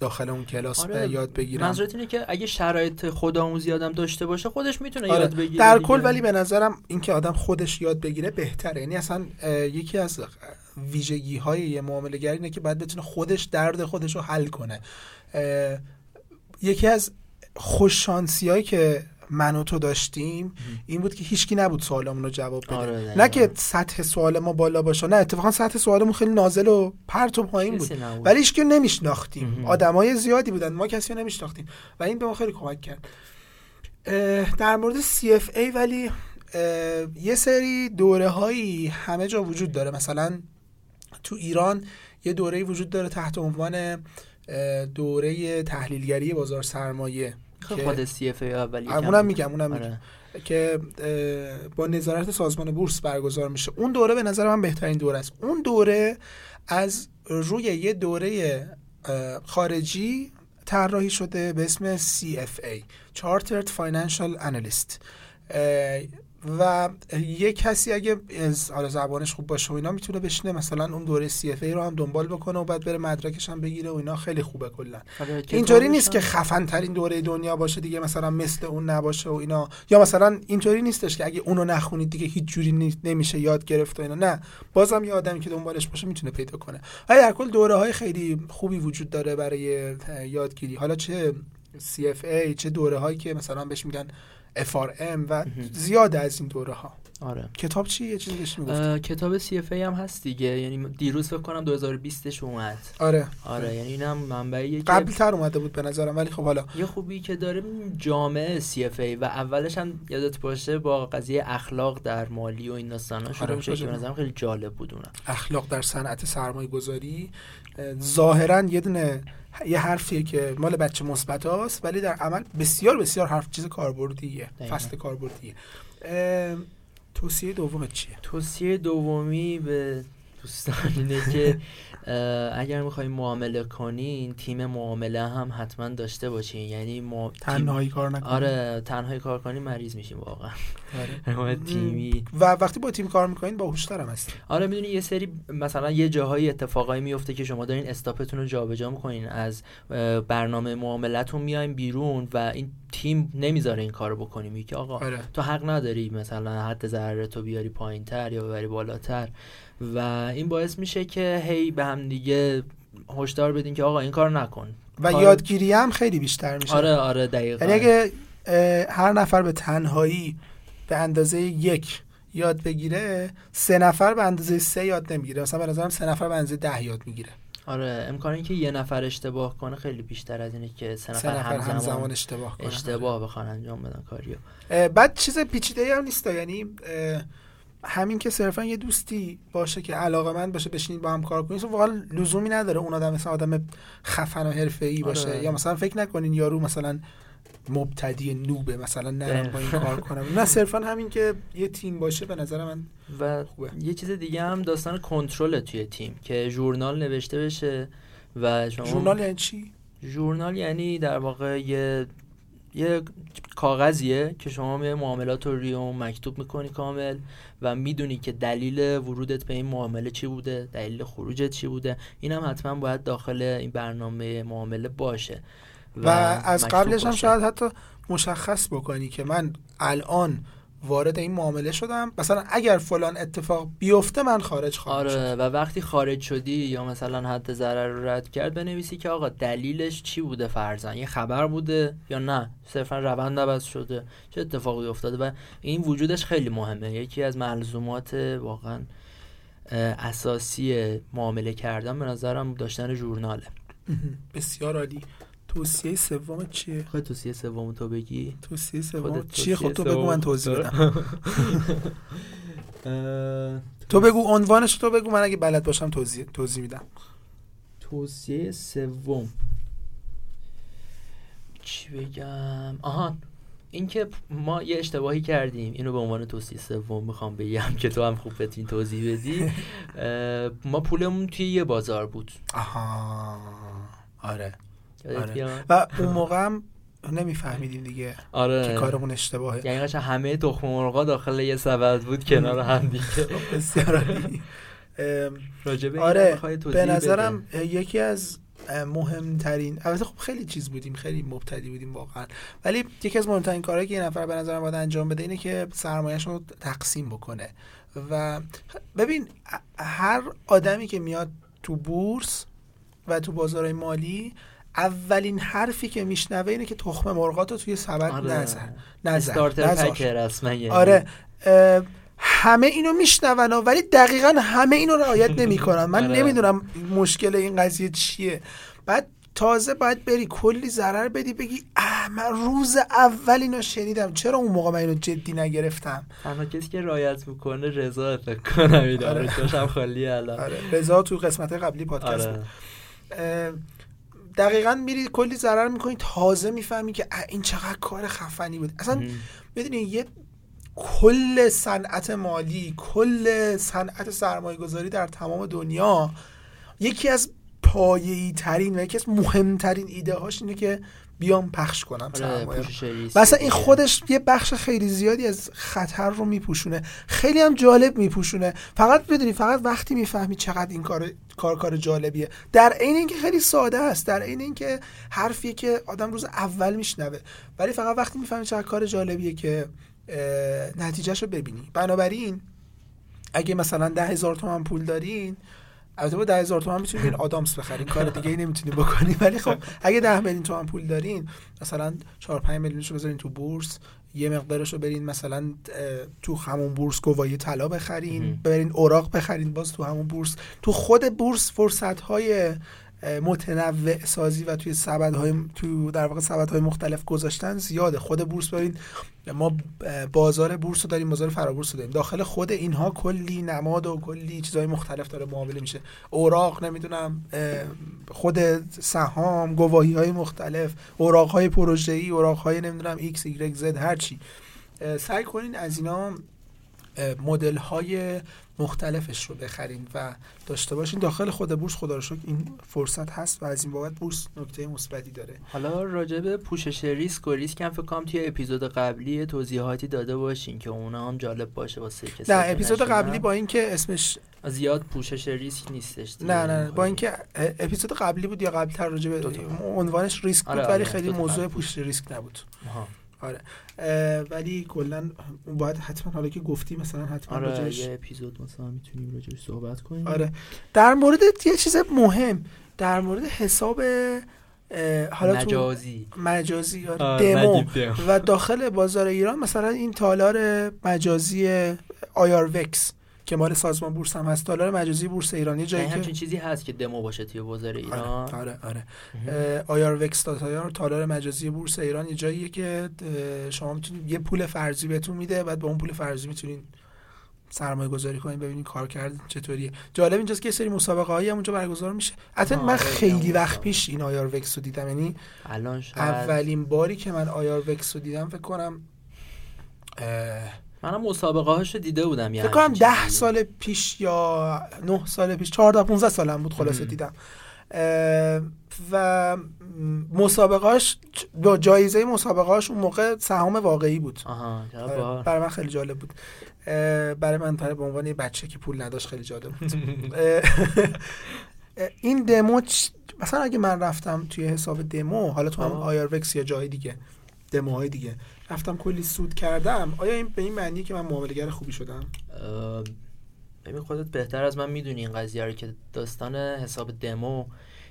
داخل اون کلاس آره یاد بگیرم. منظورت اینه که اگه شرایط خودآموزی آدم داشته باشه خودش می‌تونه آره یاد بگیره در کل ولی به نظرم اینکه آدم خودش یاد بگیره بهتره. یعنی اصلا یکی از ویژگی های یه معامله اینه که باید بتونه خودش درد خودش رو حل کنه. یکی از خوششانسی هایی که من و تو داشتیم این بود که هیچکی نبود سوالمون رو جواب بده. آره نه که سطح سوال ما بالا باشه نه اتفاقا سطح سوالمون خیلی نازل و پرت و پایین بود. ولی هیچکی نمیشناختیم. آدمای زیادی بودن ما کسی رو نمیشناختیم. و این به ما خیلی کمک کرد. در مورد CFA ولی یه سری دوره هایی همه جا وجود داره. مثلا تو ایران یه دوره وجود داره تحت عنوان دوره تحلیلگری بازار سرمایه. خود سی اف اونم میگم اونم میگم. که با نظارت سازمان بورس برگزار میشه. اون دوره به نظر من بهترین دوره است. اون دوره از روی یه دوره خارجی طراحی شده به اسم CFA Chartered Financial Analyst. و یه کسی اگه از حالا زبانش خوب باشه و اینا می‌تونه بشینه مثلا اون دوره سی اف ای رو هم دنبال بکنه و بعد بره مدرکش هم بگیره و اینا. خیلی خوبه کلا. آره، اینطوری نیست که خفن ترین دوره دنیا باشه دیگه مثلا مثل اون نباشه و اینا. یا مثلا اینطوری نیستش که اگه اونو نخونید دیگه هیچ جوری نمیشه یاد گرفت و اینا. نه بازم یه آدمی که دنبالش باشه می‌تونه پیدا کنه. ولی در کل دوره های خیلی خوبی وجود داره برای یادگیری. حالا چه CFA چه دوره هایی که مثلا بهش میگن FRM و زیاده از این دوره ها. آره. کتاب چی؟ یه چیزی بهش کتاب CFA هم هست دیگه. یعنی دیروز فکر کنم 2020 اومد. آره. آره یعنی اینم منبعی قبل تر اومده بود به نظرم ولی خب حالا. یه خوبی که داره جامعه CFA و اولش هم یادت باشه با قضیه اخلاق در مالی و این داستانا شروع آره میشه که به نظرم خیلی جالب بود اونم. اخلاق در صنعت سرمایه گذاری ظاهرا یه دونه یه حرفیه که مال بچه مثبت هاست ولی در عمل بسیار بسیار حرف چیز کاربردیه فصل کاربردیه. توصیه دوم چیه؟ توصیه دومی به دوستان اینه که اگر می‌خواین معامله کنین تیم معامله هم حتما داشته باشین یعنی ما تنهایی کار نکنین آره تنهایی کار کنین مریض میشین واقعا. آره. تیمی و وقتی با تیم کار می‌کنین با هم هستین. آره می‌دونی یه سری مثلا یه جاهایی اتفاقایی میفته که شما دارین استاپتون رو جابجا می‌کنین. از برنامه معاملتون میایم بیرون و این تیم نمی‌ذاره این کارو بکنیم که آقا آره. تو حق نداری مثلا حد ضرر تو بیاری پایینتر یا ببری بالاتر. و این باعث میشه که هی به هم دیگه هشدار بدین که آقا این کار نکن. و یادگیری هم خیلی بیشتر میشه. آره آره دقیقا. یعنی اگه هر نفر به تنهایی به اندازه یک یاد بگیره سه نفر به اندازه سه یاد نمی‌گیره. مثلا به نظرم سه نفر به اندازه ده یاد می‌گیره. آره امکان اینکه یه نفر اشتباه کنه خیلی بیشتر از اینه که سه نفر, نفر همزمان, همزمان اشتباه کنه اشتباه بخوان انجام بدن کاریو. بعد چیز پیچیده هم نیست یعنی همین که صرفا یه دوستی باشه که علاقه من باشه بشینید با هم کار کنید واقعا لزومی نداره اون آدم مثلا آدم خفن و حرفه‌ای باشه آره. یا مثلا فکر نکنین یارو مثلا مبتدی نوبه مثلا نرم با این کار کنم نه صرفا همین که یه تیم باشه به نظر من و خوبه. یه چیز دیگه هم داستان کنترل توی تیم که ژورنال نوشته بشه و شما ژورنال یعنی چی ژورنال یعنی در واقع یه یه کاغذیه که شما یه معاملات رو روی مکتوب می‌کنی کامل و می‌دونی که دلیل ورودت به این معامله چی بوده دلیل خروجت چی بوده. این هم حتما باید داخل این برنامه معامله باشه و, و از قبلش هم شاید حتی مشخص بکنی که من الان وارد این معامله شدم. مثلا اگر فلان اتفاق بیفته من خارج خواهم آره شد. و وقتی خارج شدی یا مثلا حد ضرر رو رد کرد بنویسی که آقا دلیلش چی بوده فرزن؟ یه خبر بوده یا نه؟ صرفا روند عوض شده. چه اتفاقی افتاده؟ و این وجودش خیلی مهمه. یکی از ملزومات واقعا اساسی معامله کردن به نظرم داشتن ژورناله. بسیار عالی. توصیه سوم چیه؟ خود توصیه سوم تو بگی. توصیه سوم چیه؟ خود تو بگو من توضیح بدم. تو بگو عنوانش تو بگو من اگه بلد باشم توضیح توضیح میدم. توصیه سوم. چی بگم؟ آها اینکه ما یه اشتباهی کردیم. اینو به عنوان توصیه سوم می‌خوام بگم که تو هم خوب بتونی توضیح بدی. ما پولمون توی یه بازار بود. آها. آره. آره. و اون موقع هم نمیفهمیدیم دیگه آره. که کارمون اشتباهه. یعنی همه تخم مرغا داخل یه سبد بود کنار هم دیگه. بسیار آره به نظرم یکی از مهمترین البته خب خیلی چیز بودیم خیلی مبتدی بودیم واقعا. ولی یکی از مهمترین کارهایی که یه نفر به نظرم باید انجام بده اینه که سرمایهش رو تقسیم بکنه. و ببین هر آدمی که میاد تو بورس و تو بازار مالی اولین حرفی که میشنوه اینه که تخم مرغات رو توی سبد آره. نزن نزن آره همه اینو میشنون ولی دقیقا همه اینو رعایت نمی‌کنن من آره. نمی‌دونم مشکل این قضیه چیه بعد تازه باید بری کلی ضرر بدی بگی اه من روز اول اینو شنیدم چرا اون موقع من اینو جدی نگرفتم تنها کسی که رایت می‌کنه رضا فکر کنم آره. آره. خالی الان آره. رضا تو قسمت قبلی پادکست آره. دقیقا میری کلی ضرر می‌کنی تازه می‌فهمی که این چقدر کار خفنی بود. اصلا می‌دونی یه کل صنعت مالی کل صنعت سرمایه گذاری در تمام دنیا یکی از پایه‌ای ترین و یکی از مهمترین ایده هاش اینه که بیام پخش کنم آره، سرمایه. مثلا این. خودش یه بخش خیلی زیادی از خطر رو میپوشونه. خیلی هم جالب میپوشونه. فقط بدونی فقط وقتی می‌فهمی چقدر این کار کار کار جالبیه. در عین اینکه خیلی ساده است در عین اینکه حرفیه که آدم روز اول میشنوه. ولی فقط وقتی می‌فهمی چقدر کار جالبیه که نتیجهش رو ببینی. بنابراین اگه مثلا ده هزار تومن پول دارین البته با ده هزار تومن می‌تونید این آدامس بخرین کار دیگه ای نمی‌تونید بکنین ولی خب اگه ده میلیون تومن پول دارین مثلا 4 5 میلیونش رو بذارین تو بورس یه مقدارش رو برین مثلا تو همون بورس گواهی طلا بخرین. برین اوراق بخرین باز تو همون بورس. تو خود بورس فرصت های متنوع سازی و توی سبدهای تو در واقع سبدهای مختلف گذاشتن زیاده. خود بورس ببین ما بازار بورس رو داریم بازار فرابورس رو داریم. داخل خود اینها کلی نماد و کلی چیزهای مختلف داره معامله میشه. اوراق نمی‌دونم خود سهام گواهی های مختلف اوراق های پروژه ای اوراق های نمی‌دونم x y z هر چی. سعی کنین از اینا مدل های مختلفش رو بخرین و داشته باشین داخل خود بورس خدا رو این فرصت هست و از این بابت بورس نکته مثبتی داره حالا راجع به پوشش ریسک و ریسک هم فکر کنم توی اپیزود قبلی توضیحاتی داده باشین که اونا هم جالب باشه واسه کسی نه اپیزود. قبلی با اینکه اسمش زیاد پوشش ریسک نیستش. نه نه با اینکه اپیزود قبلی بود یا قبلی تر راجع به. عنوانش ریسک بود آره، ولی آره، خیلی موضوع. پوشش ریسک نبود آها. آره. اه، ولی کلا باید حتما حالا که گفتی مثلا حتما آره راجعش یه اپیزود مثلا می‌تونیم راجعش صحبت کنیم. آره. در مورد یه چیز مهم در مورد حساب حالا تو مجازی. مجازی آره، آره، دمو. و داخل بازار ایران مثلا این تالار مجازی آیاروکس که مال سازمان بورس هم هست. تالار مجازی بورس ایران. یه جایی یعنی که همچین چیزی هست که دمو باشه توی بازار ایران؟ آره آره, آره. آیاروکس تالار تالار مجازی بورس ایران. یه جاییه که شما می‌تونید یه پول فرضی بهتون میده بعد با اون پول فرضی می‌تونین سرمایه گذاری کنین ببینین کار کرد چطوریه. جالب اینجاست که یه سری مسابقه هایی هم اونجا برگزار میشه. حتی آه، من آره، خیلی وقت. پیش این آیاروکس رو دیدم. یعنی الان شاید. اولین باری که من آیاروکس رو دیدم فکر کنم اه، منم مسابقه هاشو دیده بودم یعنی فکر کنم ده سال پیش یا نه سال پیش 14 15 سالم بود خلاصه. دیدم و مسابقاش با جایزه مسابقاش اون موقع سهام واقعی بود آها آره،. برای من خیلی جالب بود برای من به عنوان یه بچه که پول نداشت خیلی جالب بود این دمو چ- مثلا اگه من رفتم توی حساب دمو حالا تو هم. آیاروکس یا جای دیگه دموهای دیگه رفتم کلی سود کردم. آیا این به این معنیه که من معامله‌گر خوبی شدم؟ ببین خودت بهتر از من می‌دونی این قضیه رو که داستان حساب دمو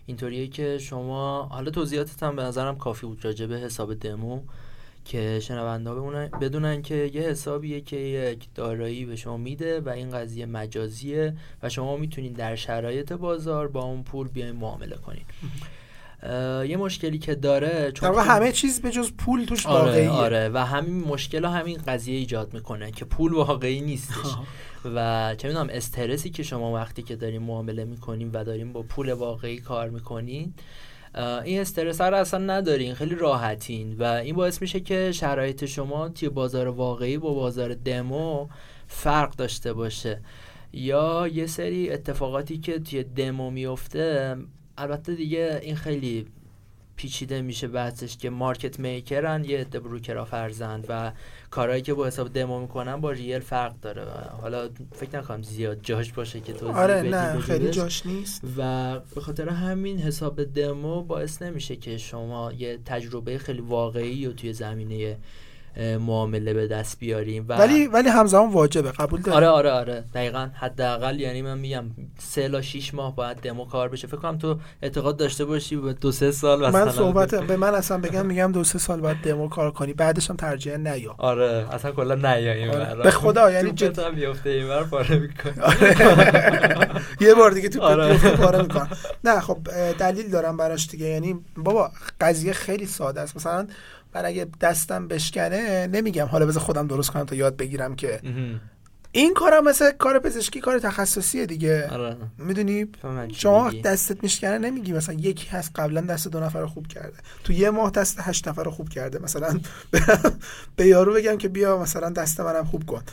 اینطوریه که شما حالا توضیحاتت هم به نظرم کافی بود راجع به حساب دمو که شنونده ها بدونن که یه حسابیه که یک دارایی به شما میده و این قضیه مجازیه و شما می‌تونین در شرایط بازار با اون پول بیاین معامله کنین. یه مشکلی که داره چون در همه چیز به جز پول توش آره واقعیه. آره. و همین مشکل ها همین قضیه ایجاد می‌کنه که پول واقعی نیستش. و چه می‌دونم استرسی که شما وقتی که داریم معامله می‌کنیم و داریم با پول واقعی کار می‌کنین این استرس رو اصلا ندارین خیلی راحتین. و این باعث میشه که شرایط شما توی بازار واقعی با بازار دمو فرق داشته باشه. یا یه سری اتفاقاتی که توی دمو میفته البته دیگه این خیلی پیچیده میشه بحثش که مارکت میکرن یه عده بروکرا فرزند و کارهایی که با حساب دمو می‌کنن با ریل فرق داره حالا فکر نکنم زیاد جاش باشه که توضیح آره نه. خیلی جاش نیست و به خاطر همین حساب دمو باعث نمیشه که شما یه تجربه خیلی واقعی رو توی زمینه معامله به دست بیاریم و ولی ولی همزمان واجبه قبول داری آره آره آره. دقیقا حداقل یعنی من میگم سه تا 6 ماه باید دمو کار بشه. فکر کنم تو اعتقاد داشته باشی به دو سه سال مثلا من صحبت به من اصلا بگم میگم دو سه سال باید دمو کار کنی. بعدش هم ترجیح نیا. آره اصلا کلا نیاییم آره. به خدا یعنی جد هم بیفته اینور پاره می‌کنه یه بار دیگه تو آره. آره. پاره می‌کنم. نه خب دلیل دارم براش دیگه. یعنی بابا قضیه خیلی ساده است. مثلا من اگه دستم بشکنه نمیگم. حالا بذار خودم درست کنم تا یاد بگیرم که این کارم مثل کار پزشکی کار تخصصیه دیگه. آره. می‌دونی؟ شما. دستت میشکنه نمیگی مثلا یکی هست قبلا دست دو نفر رو خوب کرده. تو یه ماه دست هشت نفر رو خوب کرده. مثلا به یارو بگم که بیا مثلا دست منم خوب کن.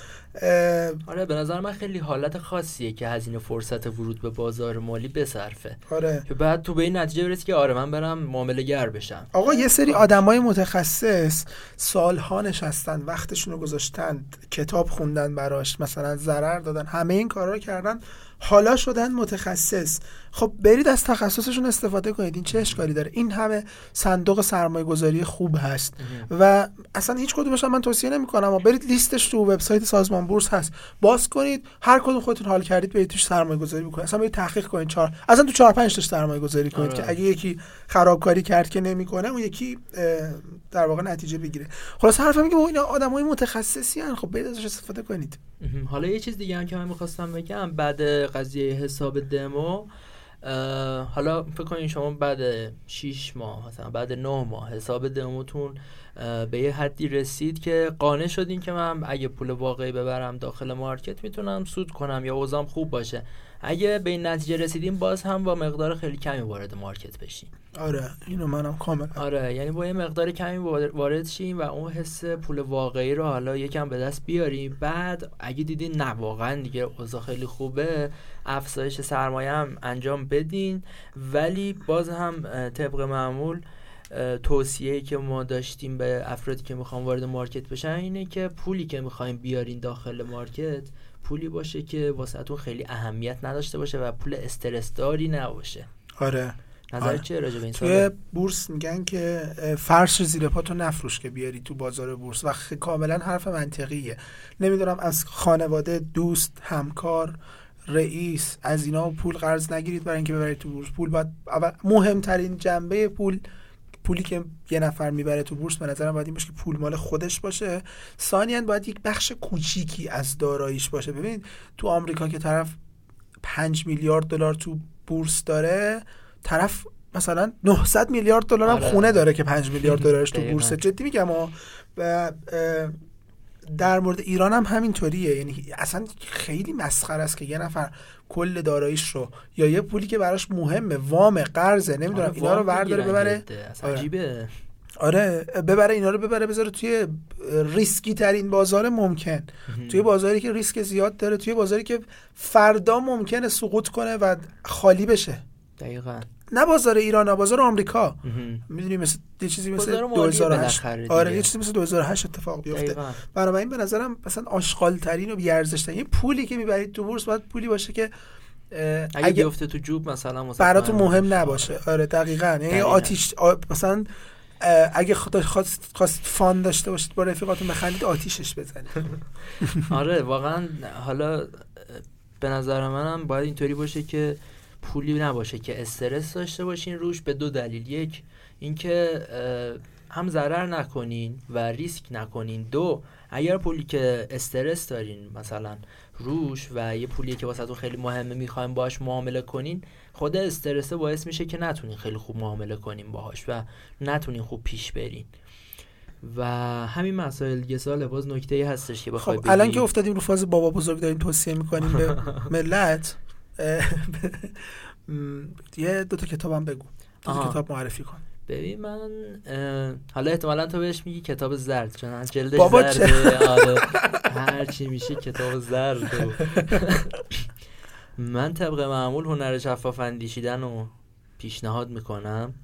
اه، آره به نظر من خیلی حالت خاصیه که هزینه فرصت ورود به بازار مالی بصرفه. آره. که بعد تو به این نتیجه برسی که آره من برم معامله گر بشم. آقا یه سری آدمای متخصص سالها نشستن وقتشون رو گذاشتن کتاب خوندن براش. مثلا ضرر دادن. همه این کارا رو کردن. حالا شدن متخصص. خب برید از تخصصشون استفاده کنید. این چه اشکالی داره؟ این همه صندوق سرمایه گذاری خوب هست. و اصلا هیچ کدومش من توصیه نمی کنم و برید لیستش تو وبسایت سازمان بورس هست. باز کنید. هر کدوم خودتون حال کردید برید توش سرمایه گذاری بکنید. اصلا برید تحقیق کنید. چهار اصلا تو چهار پنج تاش سرمایه گذاری کنید آره. که اگه یکی خرابکاری کرد که نمی‌کنه اون یکی در واقع نتیجه بگیره. خلاص حرفم اینه که اینا آدمای متخصصی هن. خب برید ازش استفاده کنید. حالا یه چیز دیگه هم که من می‌خواستم بگم بعد قضیه حساب دمو حالا فکر کنین شما بعد 6 ماه مثلا بعد 9 ماه حساب دموتون به یه حدی رسید که قانع شدین که من اگه پول واقعی ببرم داخل مارکت می‌تونم سود کنم یا اوضاعم خوب باشه. اگه به این نتیجه رسیدیم باز هم با مقدار خیلی کمی وارد مارکت بشین آره اینو منم کامل آره یعنی با یه مقدار کمی وارد- شیم و اون حس پول واقعی رو حالا یکم به دست بیاریم. بعد اگه دیدین نه واقعا دیگه اوضاع خیلی خوبه. افزایش سرمایه هم انجام بدین. ولی باز هم طبق معمول توصیه که ما داشتیم به افرادی که می‌خوان وارد مارکت بشن اینه که پولی که می‌خوایم بیارین داخل مارکت پولی باشه که واسهتون خیلی اهمیت نداشته باشه و پول استرس داری نباشه. آره. نظر آره. چیه راجع به این توی بورس میگن که فرش زیر پاتو نفروش که بیاری تو بازار بورس. و خ- کاملا حرف منطقیه. نمی‌دونم از خانواده دوست همکار رئیس از اینا پول قرض نگیرید برای اینکه ببرید تو بورس. پول باید اول مهمترین جنبه پول پولی که یه نفر می‌بره تو بورس به نظرم باید این باشه که پول مال خودش باشه ثانیا باید یک بخش کوچیکی از داراییش باشه ببین تو آمریکا که طرف 5 میلیارد دلار تو بورس داره طرف مثلا 900 میلیارد دلار هم آره. خونه داره که 5 میلیارد دلارش تو. بورس جدی میگم و در مورد ایران هم همینطوریه. یعنی اصلا خیلی مسخره است که یه نفر کل داراییش رو یا یه پولی که براش مهمه وام قرضه نمی‌دونم آره، اینا رو برداره ببره. آره. عجیبه. آره ببره اینا رو ببره بذاره توی ریسکی ترین بازار ممکن. توی بازاری که ریسک زیاد داره توی بازاری که فردا ممکنه سقوط کنه و خالی بشه. دقیقا. نه بازار ایران نه بازار آمریکا. می‌دونی مثل یه چیزی مثل بازار مالی 2008 بالاخره دیگه. آره یه چیزی مثل 2008 اتفاق بیفته. بنابراین به نظرم مثلا آشغال ترین و ترین یه پولی که می‌برید تو بورس باید پولی باشه که اگه, اگه بیفته تو جوب مثلا براتون مهم باشه. نباشه آره دقیقاً یعنی. آتیش آ- مثلا اگه خدا خواست خواست فان داشته باشید با رفیقاتون بخندید آتیشش بزنید آره واقعا حالا به نظر منم باید اینطوری باشه که پولی نباشه که استرس داشته باشین روش به دو دلیل. یک اینکه هم ضرر نکنین و ریسک نکنین. دو اگر پولی که استرس دارین مثلا روش و یه پولی که واسهتون خیلی مهمه می‌خوایم باش معامله کنین خود استرسه باعث میشه که نتونین خیلی خوب معامله کنین باهاش و نتونین خوب پیش برین. و همین مسائل دیگه سال باز نکته ای هستش که بخوای خب الان. که افتادیم رو فاز بابا بزرگ داریم توصیه می‌کنیم به ملت. یه دو تا کتابم بگو. دو تا. کتاب معرفی کن. ببین من حالا احتمالا تو بهش میگی کتاب زرد چون از جلدش زرده آره. هر چی میشه کتاب زرد من طبق معمول هنر شفاف اندیشیدن رو پیشنهاد می‌کنم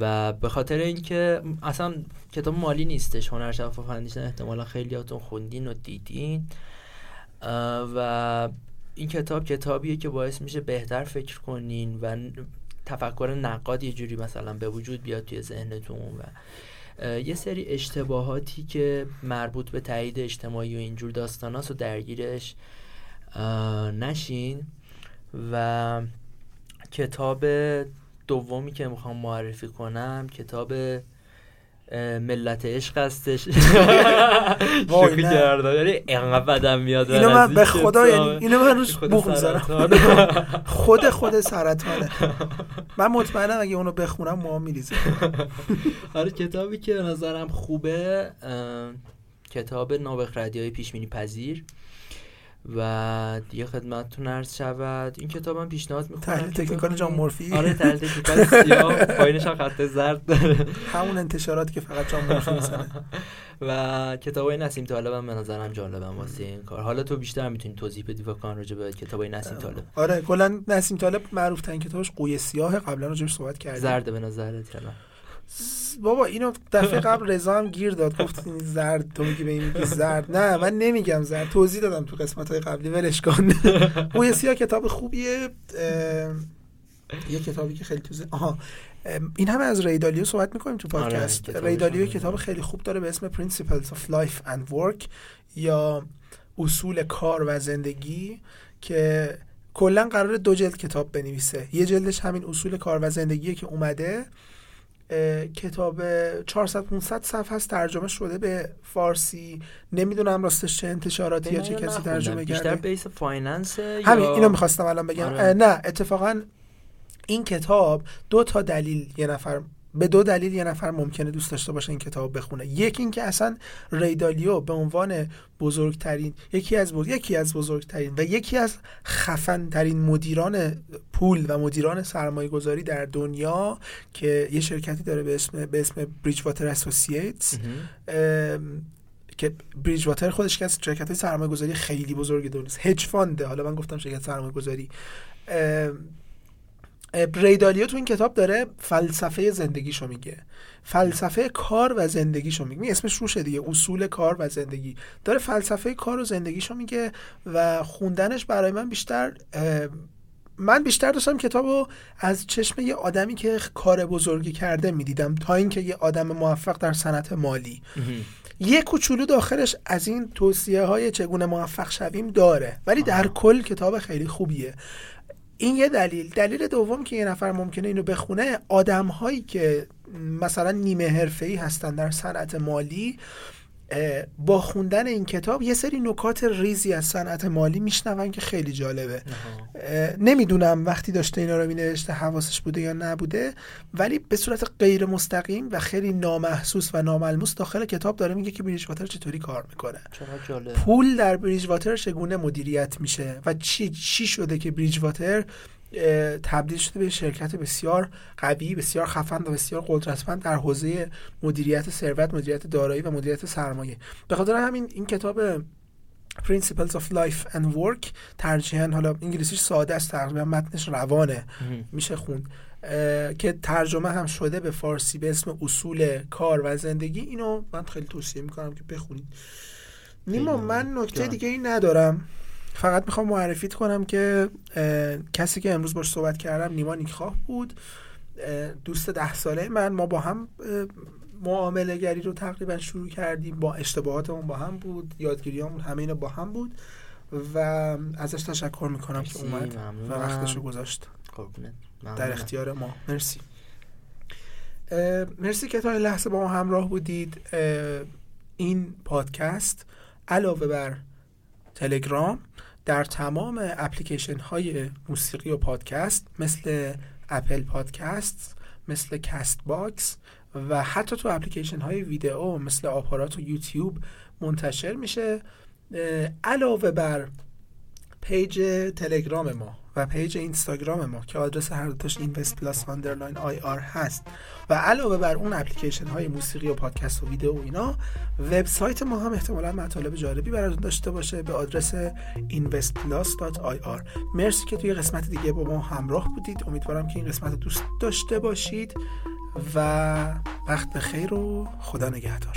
و به خاطر اینکه اصلا کتاب مالی نیستش هنر شفاف اندیشیدن احتمالا خیلیاتون خوندین و دیدین. و این کتاب کتابیه که باعث میشه بهتر فکر کنین و تفکر نقاد یه جوری مثلا به وجود بیاد توی ذهنتون و یه سری اشتباهاتی که مربوط به تایید اجتماعی و اینجور داستاناست و درگیرش نشین و کتاب دومی که می‌خوام معرفی کنم کتاب ملت عشق هستش. شوخی نه. کردم. یعنی انقدر بدم میاد. اینو من به خدا. یعنی اینو من روش بوق می‌ذارم. خود خود سرطانه من مطمئنم اگه اونو بخونم موها میریزه. آره کتابی که نظرم خوبه کتاب نابغ ردیای پیشبینی پذیر. و دیگه خدمتتون عرض شود. این کتاب هم پیشنهاد می‌کنم. تحلیل تکنیکال جان مورفی. آره تحلیل تکنیکال سیاه. پایینش هم خط زرد داره. همون انتشاراتی که فقط جان مورفی می‌زنه. و کتابای نسیم طالب هم به نظرم جالبم واسه این کار. حالا تو بیشتر می‌تونی توضیح بدی واقعا راجع به کتابای نسیم طالب. آره کلا نسیم طالب معروف ترین کتابش قوی سیاه قبلا راجعش صحبت کردیم. زرد به نظرت یلا بابا اینو دفعه قبل رضا هم گیر داد گفت این زرد تو میگی به این میگی زرد. نه من نمیگم زرد توضیح دادم تو قسمت های قبلی ولش کن. قوی سیاه کتاب خوبیه. یه کتابی که خیلی تو آها این همه از ریدالیو صحبت می‌کنیم تو پادکست. آره، ریدالیو کتاب خیلی خوب داره به اسم Principles of Life and Work یا اصول کار و زندگی که کلا قرار دو جلد کتاب بنویسه. یه جلدش همین اصول کار و زندگیه که اومده. کتاب 400 500 صفحه است ترجمه شده به فارسی نمی‌دونم راستش چه انتشاراتی یا چه کسی. ترجمه بیشتر کرده base finance همین اینو می‌خواستم الان بگم آره. نه اتفاقا این کتاب دو تا دلیل یه نفر به دو دلیل یه نفر ممکنه دوست داشته باشه این کتاب بخونه. یکی اینکه اصلا ریدالیو به عنوان بزرگترین یکی از بزرگ... یکی از بزرگترین و یکی از خفن ترین مدیران پول و مدیران سرمایه گذاری در دنیا که یه شرکتی داره به اسم به اسم بریج واتر اسوسییتس که بریج واتر خودش که از شرکت های سرمایه گذاری خیلی بزرگ دنیاست. هج فانده حالا من گفتم شرکت سرمایه گذاری ریدالیو تو این کتاب داره فلسفه زندگیشو میگه. فلسفه کار و زندگیشو میگه. اسمش روشه دیگه اصول کار و زندگی. داره فلسفه کار و زندگیشو میگه و خوندنش برای من بیشتر من بیشتر داشتم کتابو از چشم یه آدمی که کار بزرگی کرده می‌دیدم تا اینکه یه آدم موفق در صنعت مالی. یه کوچولو داخلش از این توصیه های چگونه موفق شویم داره. ولی در کل کتاب خیلی خوبیه. این یه دلیل. دلیل دوم که یه نفر ممکنه اینو بخونه آدم هایی که مثلا نیمه حرفه‌ای هستن در صنعت مالی با خوندن این کتاب یه سری نکات ریزی از صنعت مالی میشنون که خیلی جالبه. نمی‌دونم وقتی داشته اینا رو مینوشته حواسش بوده یا نبوده ولی به صورت غیر مستقیم و خیلی نامحسوس و ناملموس داخل کتاب داره میگه که بریج واتر چطوری کار می‌کنه. جالب. پول در بریج واتر چگونه مدیریت میشه و چی چی شده که بریج واتر تبدیل شده به شرکت بسیار قوی بسیار خفن و بسیار قدرتمند در حوزه مدیریت ثروت مدیریت دارایی و مدیریت سرمایه. به خاطر همین این کتاب Principles of Life and Work ترجیحاً حالا انگلیسیش ساده است تقریبا متنش روانه. میشه خوند. که ترجمه هم شده به فارسی به اسم اصول کار و زندگی. اینو من خیلی توصیه می‌کنم که بخونید. نیما من نکته. دیگه ای ندارم. فقط می‌خوام معرفیت کنم که کسی که امروز باش صحبت کردم نیما نیکخواه بود. دوست ده ساله من. ما با هم معامله گری رو تقریبا شروع کردیم. با اشتباهاتمون با هم بود یادگیریامون همه اینا با هم بود و ازش تشکر می‌کنم که اومد و ممنونم. وقتشو گذاشت. قربونت در. اختیار ما. مرسی. مرسی که تا این لحظه با ما همراه بودید. این پادکست علاوه بر تلگرام در تمام اپلیکیشن های موسیقی و پادکست مثل Apple Podcast مثل Castbox و حتی تو اپلیکیشن های ویدئو مثل آپارات و یوتیوب منتشر میشه علاوه بر page تلگرام ما. و page اینستاگرام ما که آدرس هر دوتاش invest plus underline ir هست. و علاوه بر اون اپلیکیشن های موسیقی و پادکست و ویدیو و اینا وبسایت ما هم احتمالا مطالب جالبی براتون داشته باشه به آدرس investplus.ir مرسی که توی قسمت دیگه با ما همراه بودید. امیدوارم که این قسمت دوست داشته باشید و وقت بخیر و خدا نگهدار.